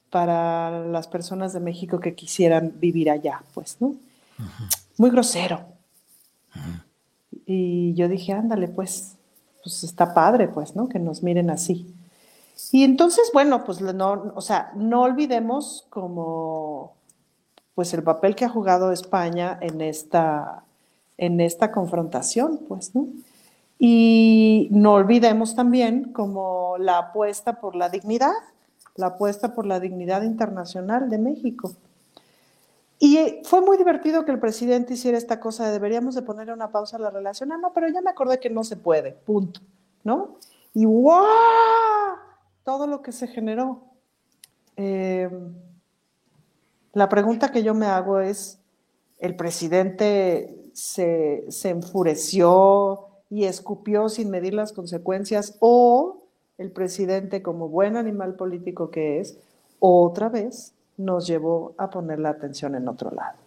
para las personas de México que quisieran vivir allá, pues, ¿no? Muy grosero. Y yo dije, ándale, pues, pues está padre, pues, ¿no? Que nos miren así. Y entonces, bueno, pues no, o sea, no olvidemos como pues el papel que ha jugado España en esta, en esta confrontación, pues, ¿no? Y no olvidemos también como la apuesta por la dignidad, la apuesta por la dignidad internacional de México. Y fue muy divertido que el presidente hiciera esta cosa de deberíamos de ponerle una pausa a la relación. Ah, no, pero ya me acordé que no se puede, punto, ¿no? Y ¡wow! Todo lo que se generó. Eh, la pregunta que yo me hago es, ¿el presidente se, enfureció y escupió sin medir las consecuencias o el presidente, como buen animal político que es, otra vez nos llevó a poner la atención en otro lado?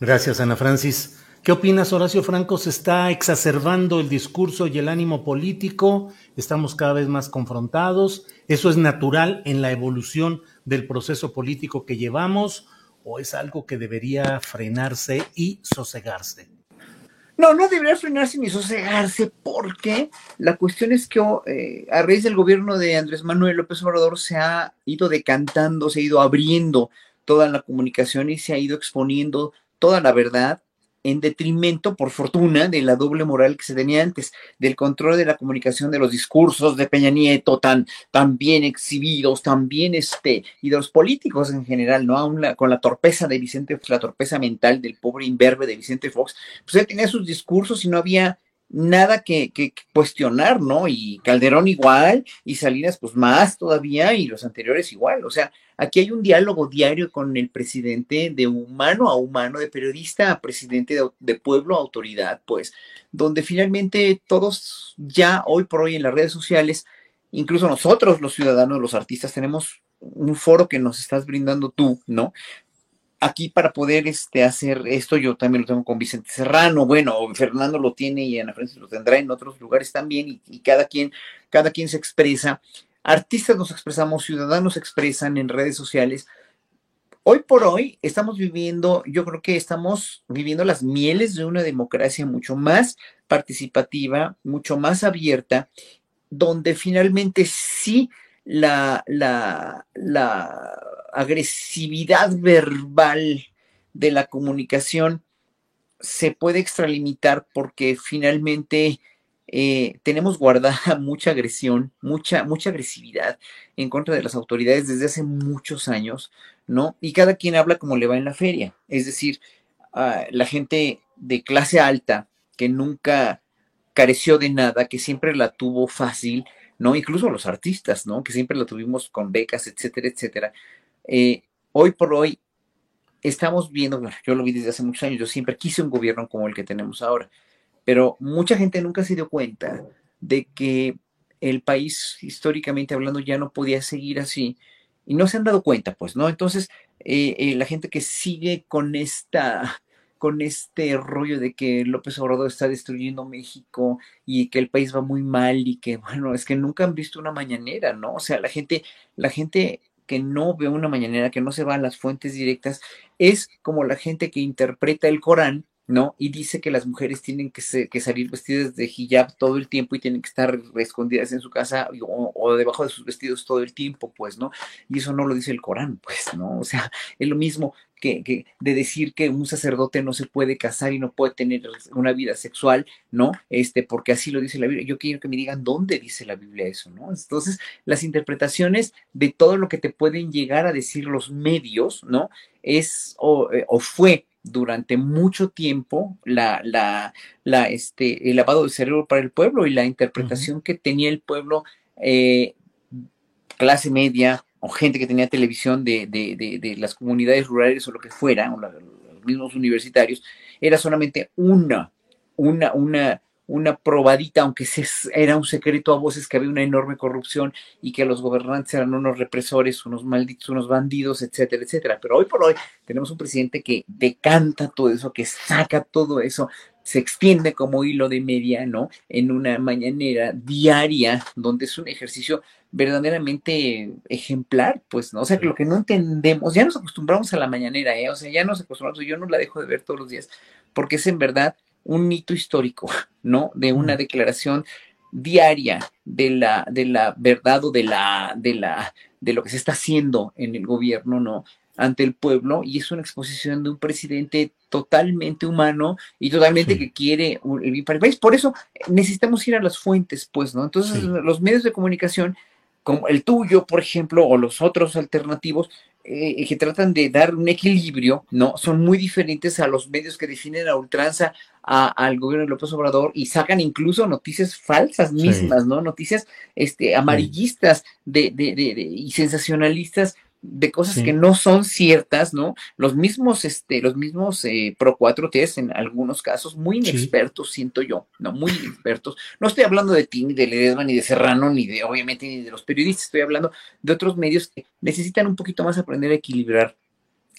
Gracias, Ana Francis. ¿Qué opinas, Horacio Franco? ¿Se está exacerbando el discurso y el ánimo político? ¿Estamos cada vez más confrontados? ¿Eso es natural en la evolución del proceso político que llevamos o es algo que debería frenarse y sosegarse? No, no debería frenarse ni sosegarse porque la cuestión es que eh, a raíz del gobierno de Andrés Manuel López Obrador se ha ido decantando, se ha ido abriendo toda la comunicación y se ha ido exponiendo toda la verdad en detrimento, por fortuna, de la doble moral que se tenía antes, del control de la comunicación, de los discursos de Peña Nieto tan, tan bien exhibidos, tan bien, este, y de los políticos en general, ¿no? Aún con la torpeza de Vicente, la torpeza mental del pobre imberbe de Vicente Fox, pues él tenía sus discursos y no había nada que, cuestionar, ¿no? Y Calderón igual, y Salinas pues más todavía, y los anteriores igual. O sea, aquí hay un diálogo diario con el presidente de humano a humano, de periodista a presidente de, pueblo a autoridad, pues, donde finalmente todos ya hoy por hoy en las redes sociales, incluso nosotros los ciudadanos, los artistas, tenemos un foro que nos estás brindando tú, ¿no? aquí para poder este, hacer esto, yo también lo tengo con Vicente Serrano, bueno, Fernando lo tiene y Ana Francis lo tendrá en otros lugares también, y, cada quien, cada quien se expresa. Artistas nos expresamos, ciudadanos expresan en redes sociales. Hoy por hoy estamos viviendo, yo creo que estamos viviendo las mieles de una democracia mucho más participativa, mucho más abierta, donde finalmente sí la, la, la agresividad verbal de la comunicación se puede extralimitar porque finalmente eh, tenemos guardada mucha agresión, mucha, mucha agresividad en contra de las autoridades desde hace muchos años, ¿no? Y cada quien habla como le va en la feria. Es decir, ah, la gente de clase alta que nunca careció de nada, que siempre la tuvo fácil, ¿no? Incluso los artistas, ¿no? Que siempre la tuvimos con becas, etcétera, etcétera. Eh, hoy por hoy estamos viendo, yo lo vi desde hace muchos años, yo siempre quise un gobierno como el que tenemos ahora, pero mucha gente nunca se dio cuenta de que el país históricamente hablando ya no podía seguir así y no se han dado cuenta, pues, ¿no? Entonces, eh, eh, la gente que sigue con esta con este rollo de que López Obrador está destruyendo México y que el país va muy mal y que bueno, es que nunca han visto una mañanera, ¿no? O sea, la gente la gente que no ve una mañanera, que no se va a las fuentes directas, es como la gente que interpreta el Corán, ¿no? Y dice que las mujeres tienen que, salir vestidas de hijab todo el tiempo y tienen que estar escondidas en su casa o, debajo de sus vestidos todo el tiempo, pues, ¿no? Y eso no lo dice el Corán, pues, ¿no? O sea, es lo mismo que, de decir que un sacerdote no se puede casar y no puede tener una vida sexual, ¿no? Este, porque así lo dice la Biblia. Yo quiero que me digan dónde dice la Biblia eso, ¿no? Entonces, las interpretaciones de todo lo que te pueden llegar a decir los medios, ¿no? Es o, eh, fue durante mucho tiempo la, la, la, este, el lavado de cerebro para el pueblo y la interpretación que tenía el pueblo eh, clase media, o gente que tenía televisión de, de, de, las comunidades rurales o lo que fuera, o los mismos universitarios, era solamente una, una, una, una probadita, aunque se, era un secreto a voces que había una enorme corrupción y que los gobernantes eran unos represores, unos malditos, unos bandidos, etcétera, etcétera. Pero hoy por hoy tenemos un presidente que decanta todo eso, que saca todo eso, se extiende como hilo de media, ¿no? En una mañanera diaria, donde es un ejercicio verdaderamente ejemplar, pues, ¿no? O sea, que lo que no entendemos, ya nos acostumbramos a la mañanera, ¿eh? O sea, ya nos acostumbramos, yo no la dejo de ver todos los días, porque es en verdad un hito histórico, ¿no? De una declaración diaria de la, de la verdad o de la, de la, de lo que se está haciendo en el gobierno, ¿no? ante el pueblo y es una exposición de un presidente totalmente humano y totalmente que quiere el bien para el país. Por eso necesitamos ir a las fuentes, pues, ¿no? Entonces, los medios de comunicación, como el tuyo, por ejemplo, o los otros alternativos, eh, que tratan de dar un equilibrio, ¿no? Son muy diferentes a los medios que definen a ultranza al gobierno de López Obrador y sacan incluso noticias falsas mismas, ¿no? Noticias este, amarillistas de, de, de, y sensacionalistas de cosas que no son ciertas, ¿no? Los mismos, este, los mismos eh, Pro 4T en algunos casos, muy inexpertos, siento yo, ¿no? Muy inexpertos. No estoy hablando de ti, ni de Ledesma, ni de Serrano, ni de, obviamente, ni de los periodistas, estoy hablando de otros medios que necesitan un poquito más aprender a equilibrar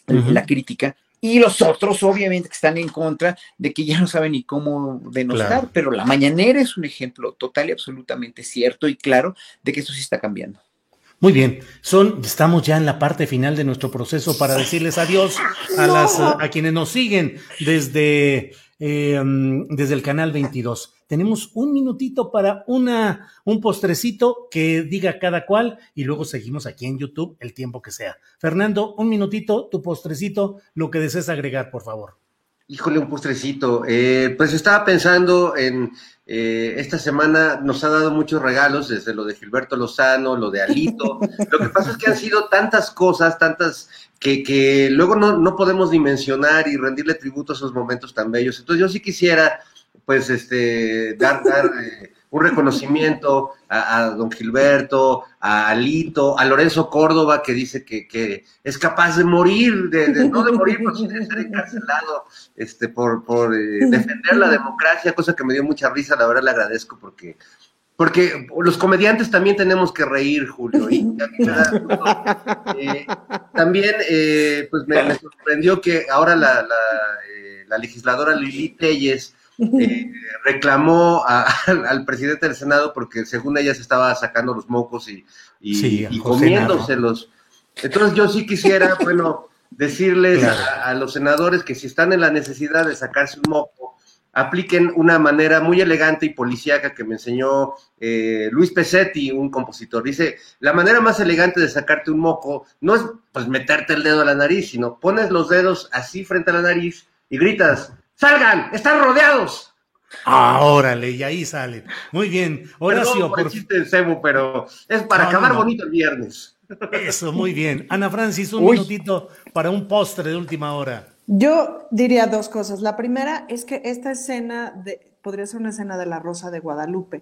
la crítica. Y los otros, obviamente, que están en contra de que ya no saben ni cómo denostar, pero la mañanera es un ejemplo total y absolutamente cierto y claro de que eso sí está cambiando. Muy bien, son, estamos ya en la parte final de nuestro proceso para decirles adiós a, las, a quienes nos siguen desde, eh, desde el canal 22. Tenemos un minutito para una, un postrecito que diga cada cual y luego seguimos aquí en YouTube el tiempo que sea. Fernando, un minutito, tu postrecito, lo que desees agregar, por favor. Híjole, un postrecito. Eh, pues estaba pensando en eh, esta semana nos ha dado muchos regalos, desde lo de Gilberto Lozano, lo de Alito. lo que pasa es que han sido tantas cosas, tantas que, que luego no, no podemos dimensionar y rendirle tributo a esos momentos tan bellos. Entonces yo sí quisiera, pues, este, dar, dar eh, un reconocimiento a, don Gilberto, a Alito, a Lorenzo Córdoba, que dice que, es capaz de morir, de, no de morir, pero sí de ser encarcelado este, por, por eh, defender la democracia, cosa que me dio mucha risa, la verdad le agradezco porque porque los comediantes también tenemos que reír, Julio. Y eh, también eh, pues me, sorprendió que ahora la, la, la legisladora Lili Telles eh, reclamó al presidente del Senado porque según ella se estaba sacando los mocos y, y, comiéndoselos. Entonces yo sí quisiera, bueno, decirles a, los senadores que si están en la necesidad de sacarse un moco, apliquen una manera muy elegante y policíaca que me enseñó eh, Luis Pesetti, un compositor. Dice, la manera más elegante de sacarte un moco no es pues meterte el dedo a la nariz, sino pones los dedos así frente a la nariz y gritas, salgan, están rodeados. Ah, órale, y ahí salen. Muy bien. Horacio, por chiste Cebo, pero es para acabar bonito el viernes. Eso, muy bien. Ana Francis, un minutito para un postre de última hora. Yo diría dos cosas. La primera es que esta escena de, podría ser una escena de la Rosa de Guadalupe.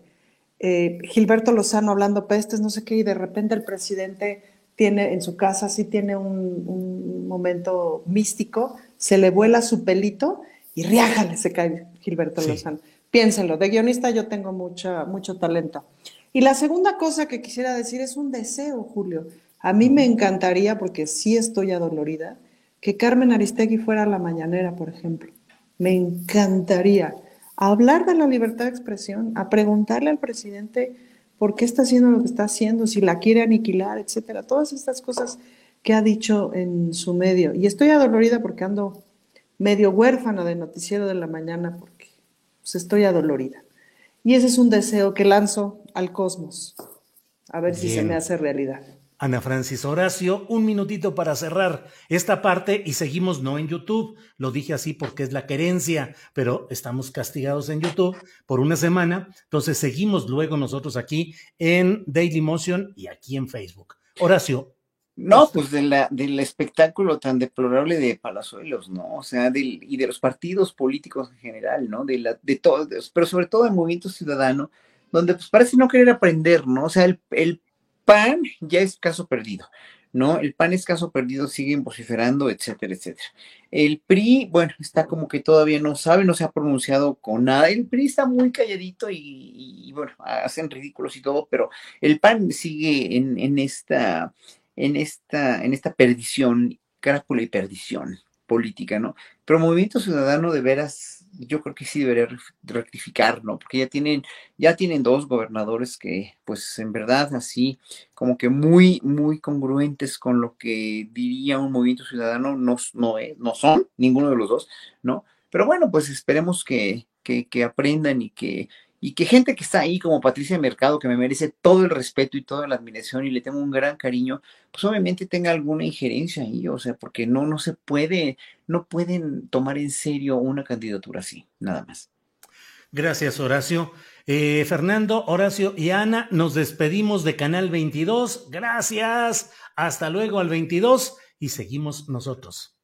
Eh, Gilberto Lozano hablando pestes, no sé qué, y de repente el presidente tiene en su casa, sí tiene un, un momento místico, se le vuela su pelito y riájale se cae Gilberto Lozano. Piénsenlo, de guionista yo tengo mucha, mucho talento. Y la segunda cosa que quisiera decir es un deseo, Julio. A mí me encantaría, porque sí estoy adolorida, que Carmen Aristegui fuera a la mañanera, por ejemplo. Me encantaría hablar de la libertad de expresión, a preguntarle al presidente por qué está haciendo lo que está haciendo, si la quiere aniquilar, etcétera. Todas estas cosas que ha dicho en su medio. Y estoy adolorida porque ando medio huérfana de noticiero de la mañana porque pues, estoy adolorida. Y ese es un deseo que lanzo al cosmos, a ver si se me hace realidad. Ana Francis Horacio, un minutito para cerrar esta parte y seguimos no en YouTube. Lo dije así porque es la querencia, pero estamos castigados en YouTube por una semana. Entonces seguimos luego nosotros aquí en Daily Motion y aquí en Facebook. Horacio, no, pues de la, del espectáculo tan deplorable de Palazuelos, ¿no? O sea, del, y de los partidos políticos en general, ¿no? De, la, de todos, pero sobre todo el movimiento ciudadano, donde pues parece no querer aprender, ¿no? O sea, el, el PAN ya es caso perdido, ¿no? El PAN es caso perdido, siguen vociferando, etcétera, etcétera. El PRI, bueno, está como que todavía no sabe, no se ha pronunciado con nada. El PRI está muy calladito y, y bueno, hacen ridículos y todo, pero el PAN sigue en, en esta en esta, en esta perdición, crápula y perdición política, ¿no? Pero Movimiento Ciudadano de veras, yo creo que sí debería rectificar, ¿no? Porque ya tienen, ya tienen dos gobernadores que, pues en verdad, así, como que muy, muy congruentes con lo que diría un Movimiento Ciudadano, no, no, no son, ninguno de los dos, ¿no? Pero bueno, pues esperemos que, que aprendan y que, y que gente que está ahí como Patricia Mercado, que me merece todo el respeto y toda la admiración y le tengo un gran cariño, pues obviamente tenga alguna injerencia ahí, o sea, porque no, no se puede, no pueden tomar en serio una candidatura así, nada más. Gracias, Horacio. Eh, Fernando, Horacio y Ana, nos despedimos de Canal 22. Gracias. Hasta luego al 22 y seguimos nosotros.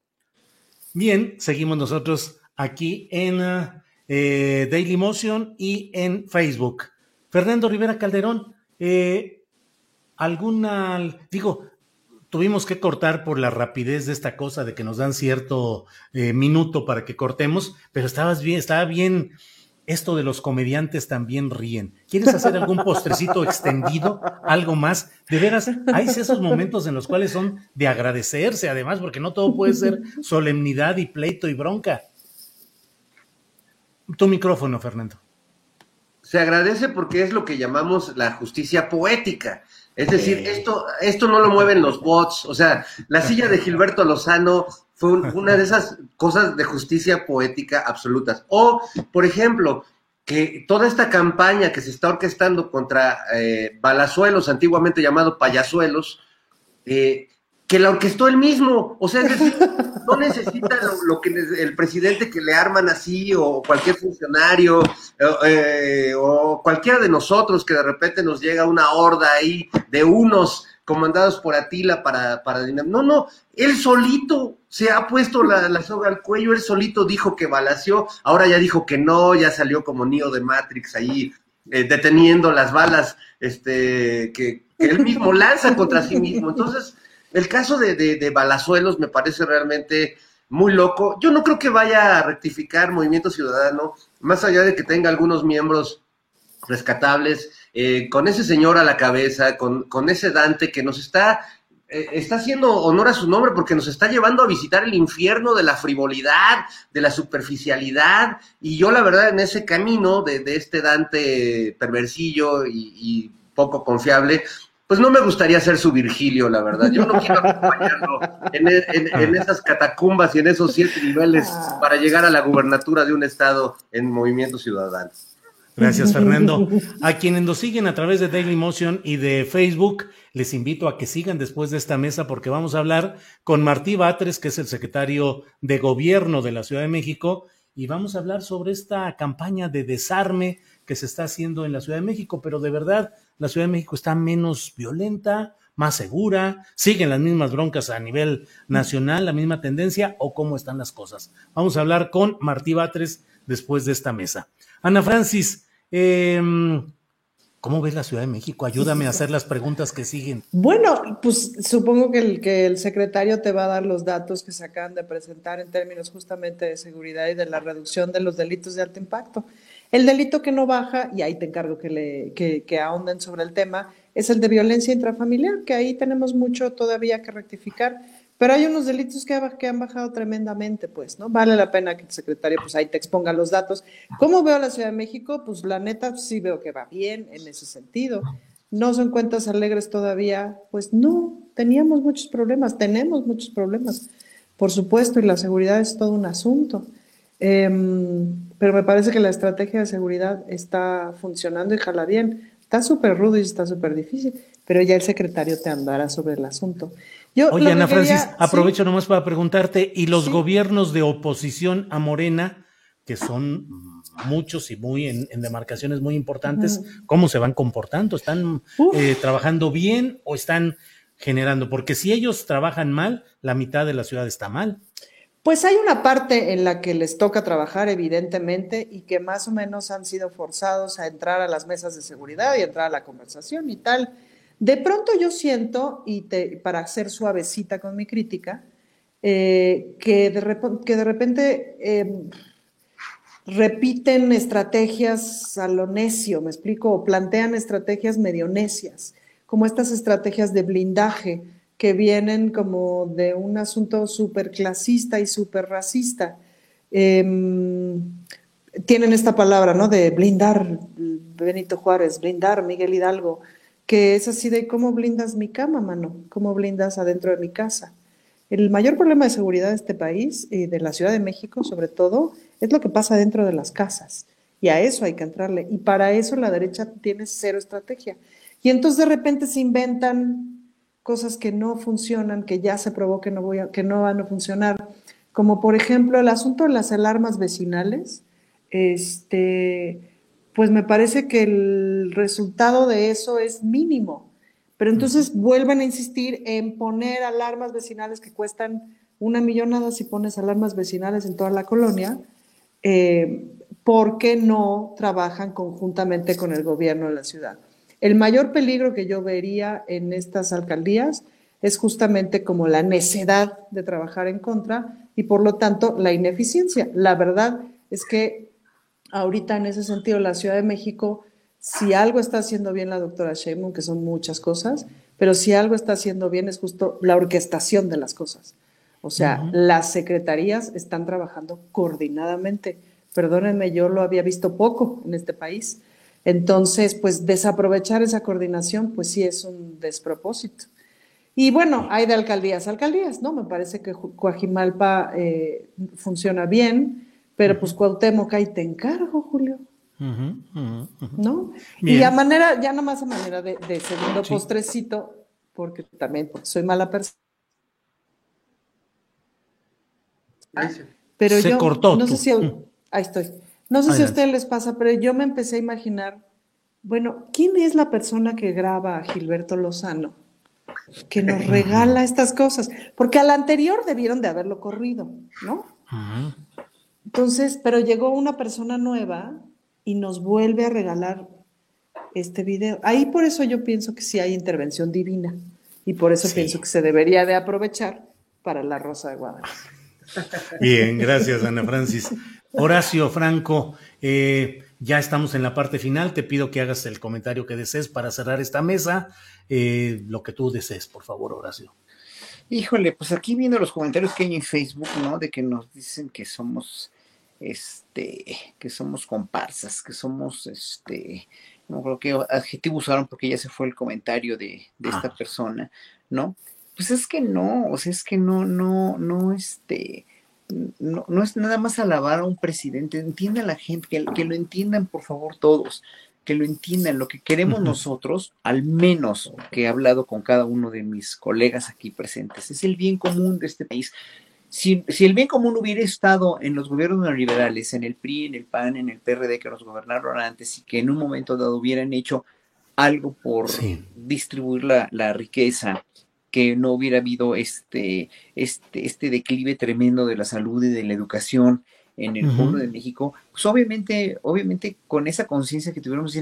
Bien, seguimos nosotros aquí en eh, Daily Motion y en Facebook. Fernando Rivera Calderón, eh, alguna, digo, tuvimos que cortar por la rapidez de esta cosa de que nos dan cierto minuto para que cortemos, pero estabas bien, estaba bien esto de los comediantes también ríen. ¿Quieres hacer algún postrecito extendido? ¿Algo más? De veras, hay esos momentos en los cuales son de agradecerse, además, porque no todo puede ser solemnidad y pleito y bronca. Tu micrófono, Fernando. Se agradece porque es lo que llamamos la justicia poética. Es decir, esto, esto no lo mueven los bots. O sea, la silla de Gilberto Lozano fue una de esas cosas de justicia poética absolutas. O, por ejemplo, que toda esta campaña que se está orquestando contra eh, Balazuelos, antiguamente llamado Payasuelos, eh, que la orquestó él mismo. O sea, es decir, no necesita lo, que el presidente que le arman así, o cualquier funcionario, eh, o cualquiera de nosotros que de repente nos llega una horda ahí de unos comandados por Atila para, para No, no, él solito se ha puesto la, la, soga al cuello, él solito dijo que balació, ahora ya dijo que no, ya salió como Neo de Matrix ahí eh, deteniendo las balas este, que, él mismo lanza contra sí mismo. Entonces, el caso de, de, de Balazuelos me parece realmente muy loco. Yo no creo que vaya a rectificar Movimiento Ciudadano, más allá de que tenga algunos miembros rescatables eh, con ese señor a la cabeza, con, con ese Dante que nos está, eh, está haciendo honor a su nombre porque nos está llevando a visitar el infierno de la frivolidad, de la superficialidad, y yo la verdad en ese camino de, este Dante perversillo y, poco confiable, pues no me gustaría ser su Virgilio, la verdad. Yo no quiero acompañarlo en, en, esas catacumbas y en esos siete niveles para llegar a la gubernatura de un estado en movimiento ciudadano. Gracias, Fernando. A quienes nos siguen a través de Daily Motion y de Facebook, les invito a que sigan después de esta mesa porque vamos a hablar con Martí Batres, que es el secretario de Gobierno de la Ciudad de México, y vamos a hablar sobre esta campaña de desarme que se está haciendo en la Ciudad de México, pero de verdad la Ciudad de México está menos violenta, más segura, siguen las mismas broncas a nivel nacional, la misma tendencia o cómo están las cosas. Vamos a hablar con Martí Batres después de esta mesa. Ana Francis, Em, ¿Cómo ves la Ciudad de México? Ayúdame a hacer las preguntas que siguen. Bueno, pues supongo que el, que el secretario te va a dar los datos que se acaban de presentar en términos justamente de seguridad y de la reducción de los delitos de alto impacto. El delito que no baja, y ahí te encargo que, le, que, que ahonden sobre el tema, es el de violencia intrafamiliar, que ahí tenemos mucho todavía que rectificar pero hay unos delitos que, que, han bajado tremendamente, pues, ¿no? Vale la pena que el secretario, pues ahí te exponga los datos. ¿Cómo veo la Ciudad de México? Pues la neta sí veo que va bien en ese sentido. ¿No son cuentas alegres todavía? Pues no, teníamos muchos problemas, tenemos muchos problemas, por supuesto, y la seguridad es todo un asunto. Em, pero me parece que la estrategia de seguridad está funcionando y jala bien. Está súper rudo y está súper difícil, pero ya el secretario te andará sobre el asunto. Oye, Ana Francis, aprovecho nomás para preguntarte, ¿y los gobiernos de oposición a Morena, que son muchos y muy en, demarcaciones muy importantes, cómo se van comportando? ¿Están eh, trabajando bien o están generando? Porque si ellos trabajan mal, la mitad de la ciudad está mal. Pues hay una parte en la que les toca trabajar, evidentemente, y que más o menos han sido forzados a entrar a las mesas de seguridad y entrar a la conversación y tal. De pronto yo siento, y para ser suavecita con mi crítica, eh, que, de que, de repente em, repiten estrategias a lo necio, me explico, o plantean estrategias medio necias, como estas estrategias de blindaje que vienen como de un asunto súper clasista y súper racista. Em, tienen esta palabra, ¿no? De blindar Benito Juárez, blindar Miguel Hidalgo que es así de cómo blindas mi cama, mano, cómo blindas adentro de mi casa. El mayor problema de seguridad de este país y de la Ciudad de México, sobre todo, es lo que pasa dentro de las casas. Y a eso hay que entrarle. Y para eso la derecha tiene cero estrategia. Y entonces de repente se inventan cosas que no funcionan, que ya se probó que no, voy que no van a funcionar, como por ejemplo el asunto de las alarmas vecinales. Este, pues me parece que el resultado de eso es mínimo. Pero entonces vuelven a insistir en poner alarmas vecinales que cuestan una millonada si pones alarmas vecinales en toda la colonia, eh, porque no trabajan conjuntamente con el gobierno de la ciudad. El mayor peligro que yo vería en estas alcaldías es justamente como la necedad de trabajar en contra y por lo tanto la ineficiencia. La verdad es que ahorita en ese sentido la Ciudad de México, si algo está haciendo bien la doctora Sheinbaum, que son muchas cosas, pero si algo está haciendo bien es justo la orquestación de las cosas. O sea, las secretarías están trabajando coordinadamente. Perdónenme, yo lo había visto poco en este país. Entonces, pues desaprovechar esa coordinación, pues sí es un despropósito. Y bueno, hay de alcaldías alcaldías, ¿no? Me parece que Coajimalpa eh, funciona bien, pero pues Cuauhtémoc ahí te encargo, Julio. ¿No? Y a manera, ya nomás a manera de, segundo postrecito, porque también porque soy mala persona. Pero Se yo cortó. no sé si ahí estoy. No sé si a ustedes les pasa, pero yo me empecé a imaginar, bueno, ¿quién es la persona que graba a Gilberto Lozano? Que nos regala estas cosas. Porque al anterior debieron de haberlo corrido, ¿no? Entonces, pero llegó una persona nueva y nos vuelve a regalar este video. Ahí por eso yo pienso que sí hay intervención divina y por eso pienso que se debería de aprovechar para la Rosa de Guadalupe. Bien, gracias Ana Francis. Horacio Franco, eh, ya estamos en la parte final. Te pido que hagas el comentario que desees para cerrar esta mesa. Eh, lo que tú desees, por favor, Horacio. Híjole, pues aquí viendo los comentarios que hay en Facebook, ¿no? De que nos dicen que somos, este, que somos comparsas, que somos, este, no creo que adjetivo usaron porque ya se fue el comentario de, de esta Ah. persona, ¿no? Pues es que no, o sea, es que no, no, no, este, no, no es nada más alabar a un presidente, entienda la gente, que, que lo entiendan por favor todos, que lo entiendan, lo que queremos nosotros, al menos que he hablado con cada uno de mis colegas aquí presentes, es el bien común de este país. Si, si el bien común hubiera estado en los gobiernos neoliberales, en el PRI, en el PAN, en el PRD que nos gobernaron antes y que en un momento dado hubieran hecho algo por Sí. distribuir la, la riqueza, que no hubiera habido este, este, este declive tremendo de la salud y de la educación en el pueblo de México, pues obviamente, obviamente con esa conciencia que tuviéramos,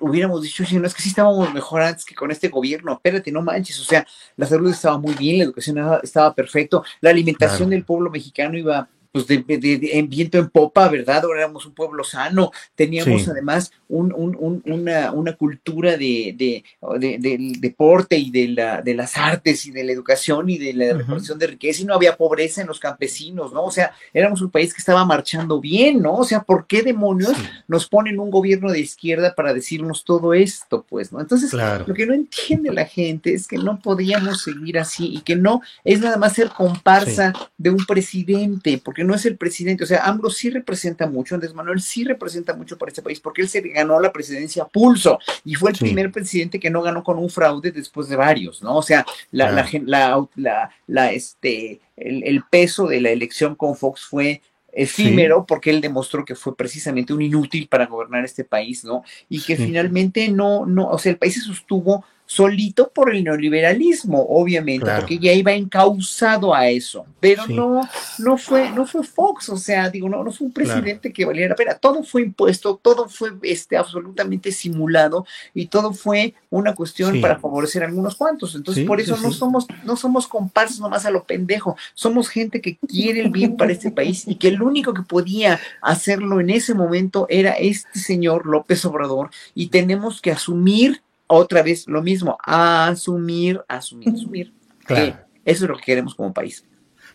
hubiéramos- dicho, "Oye, no es que sí estábamos mejor antes que con este gobierno, espérate, no manches, o sea, la salud estaba muy bien, la educación estaba, estaba perfecto, la alimentación Claro. del pueblo mexicano iba pues de, de- de- en viento en popa, ¿verdad? Ahora éramos un pueblo sano, teníamos Sí. además un- un- un- una, una cultura de, de- de- del deporte y de, la, de las artes y de la educación y de la Ujú. repartición de riqueza y no había pobreza en los campesinos, ¿no? O sea, éramos un país que estaba marchando bien, ¿no? O sea, ¿por qué demonios Sí. nos ponen un gobierno de izquierda para decirnos todo esto, pues, ¿no? Entonces, Claro. lo que no entiende la gente es que no podíamos seguir así y que no es nada más ser comparsa de un presidente, porque no es el presidente, o sea, AMLO sí representa mucho, Andrés Manuel sí representa mucho para este país, porque él se ganó la presidencia a pulso y fue el Sí. primer presidente que no ganó con un fraude después de varios, ¿no? O sea, la, la la, la, la, este, el, el peso de la elección con Fox fue efímero porque él demostró que fue precisamente un inútil para gobernar este país, ¿no? Y que Sí. finalmente no, no, o sea, el país se sostuvo solito por el neoliberalismo, obviamente, Claro. porque ya iba encausado a eso, pero Sí. no, no fue, no fue Fox, o sea, digo, no, no fue un presidente que valiera la pena, todo fue impuesto, todo fue este, absolutamente simulado y todo fue una cuestión Sí. para favorecer a algunos cuantos, entonces Sí, por eso no somos, no somos comparsas nomás a lo pendejo, somos gente que quiere el bien para este país y que el único que podía hacerlo en ese momento era este señor López Obrador y tenemos que asumir otra vez lo mismo, asumir, asumir, asumir. Claro. que eso es lo que queremos como país.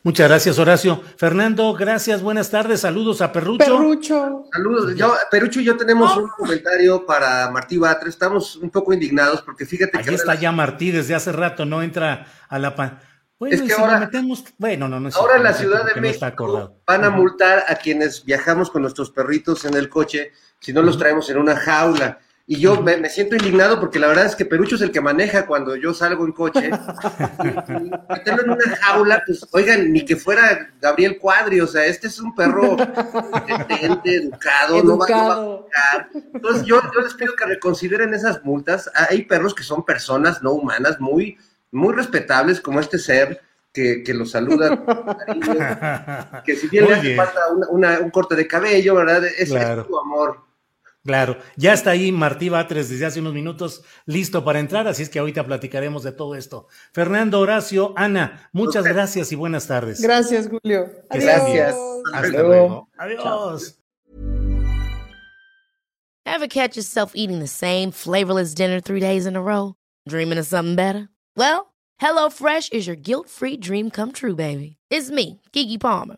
Muchas gracias, Horacio. Fernando, gracias, buenas tardes, saludos a Perrucho. Perrucho. Saludos. Yo, Perucho y yo tenemos un comentario para Martí Batre. Estamos un poco indignados porque fíjate Ahí que está ya Martí desde hace rato, no entra a la... pa- Bueno, Es que si ahora- lo metemos, bueno, no, no es Ahora en la Ciudad de no México van a multar a quienes viajamos con nuestros perritos en el coche si no los traemos en una jaula. Y yo me, me siento indignado porque la verdad es que Perucho es el que maneja cuando yo salgo en coche. Y meterlo en una jaula, pues oigan, ni que fuera Gabriel Cuadri, o sea, este es un perro decente, educado, no va, no va a buscar. Entonces yo, yo les pido que reconsideren esas multas. Hay perros que son personas no humanas, muy, muy respetables, como este ser que, que los saluda con cariño, que si bien Muy le hace bien. falta una- una- un corte de cabello, ¿verdad? Es, Claro. es tu amor. Claro, ya está ahí Martí Batres desde hace unos minutos listo para entrar, así es que ahorita platicaremos de todo esto. Fernando, Horacio, Ana, muchas gracias y buenas tardes. Gracias, Julio. Adiós. Gracias. Hasta luego. luego. Adiós. Ever catch yourself eating the same flavorless dinner three days in a row? Dreaming of something better? Well, HelloFresh is your guilt free dream come true, baby. It's me, Kiki Palmer.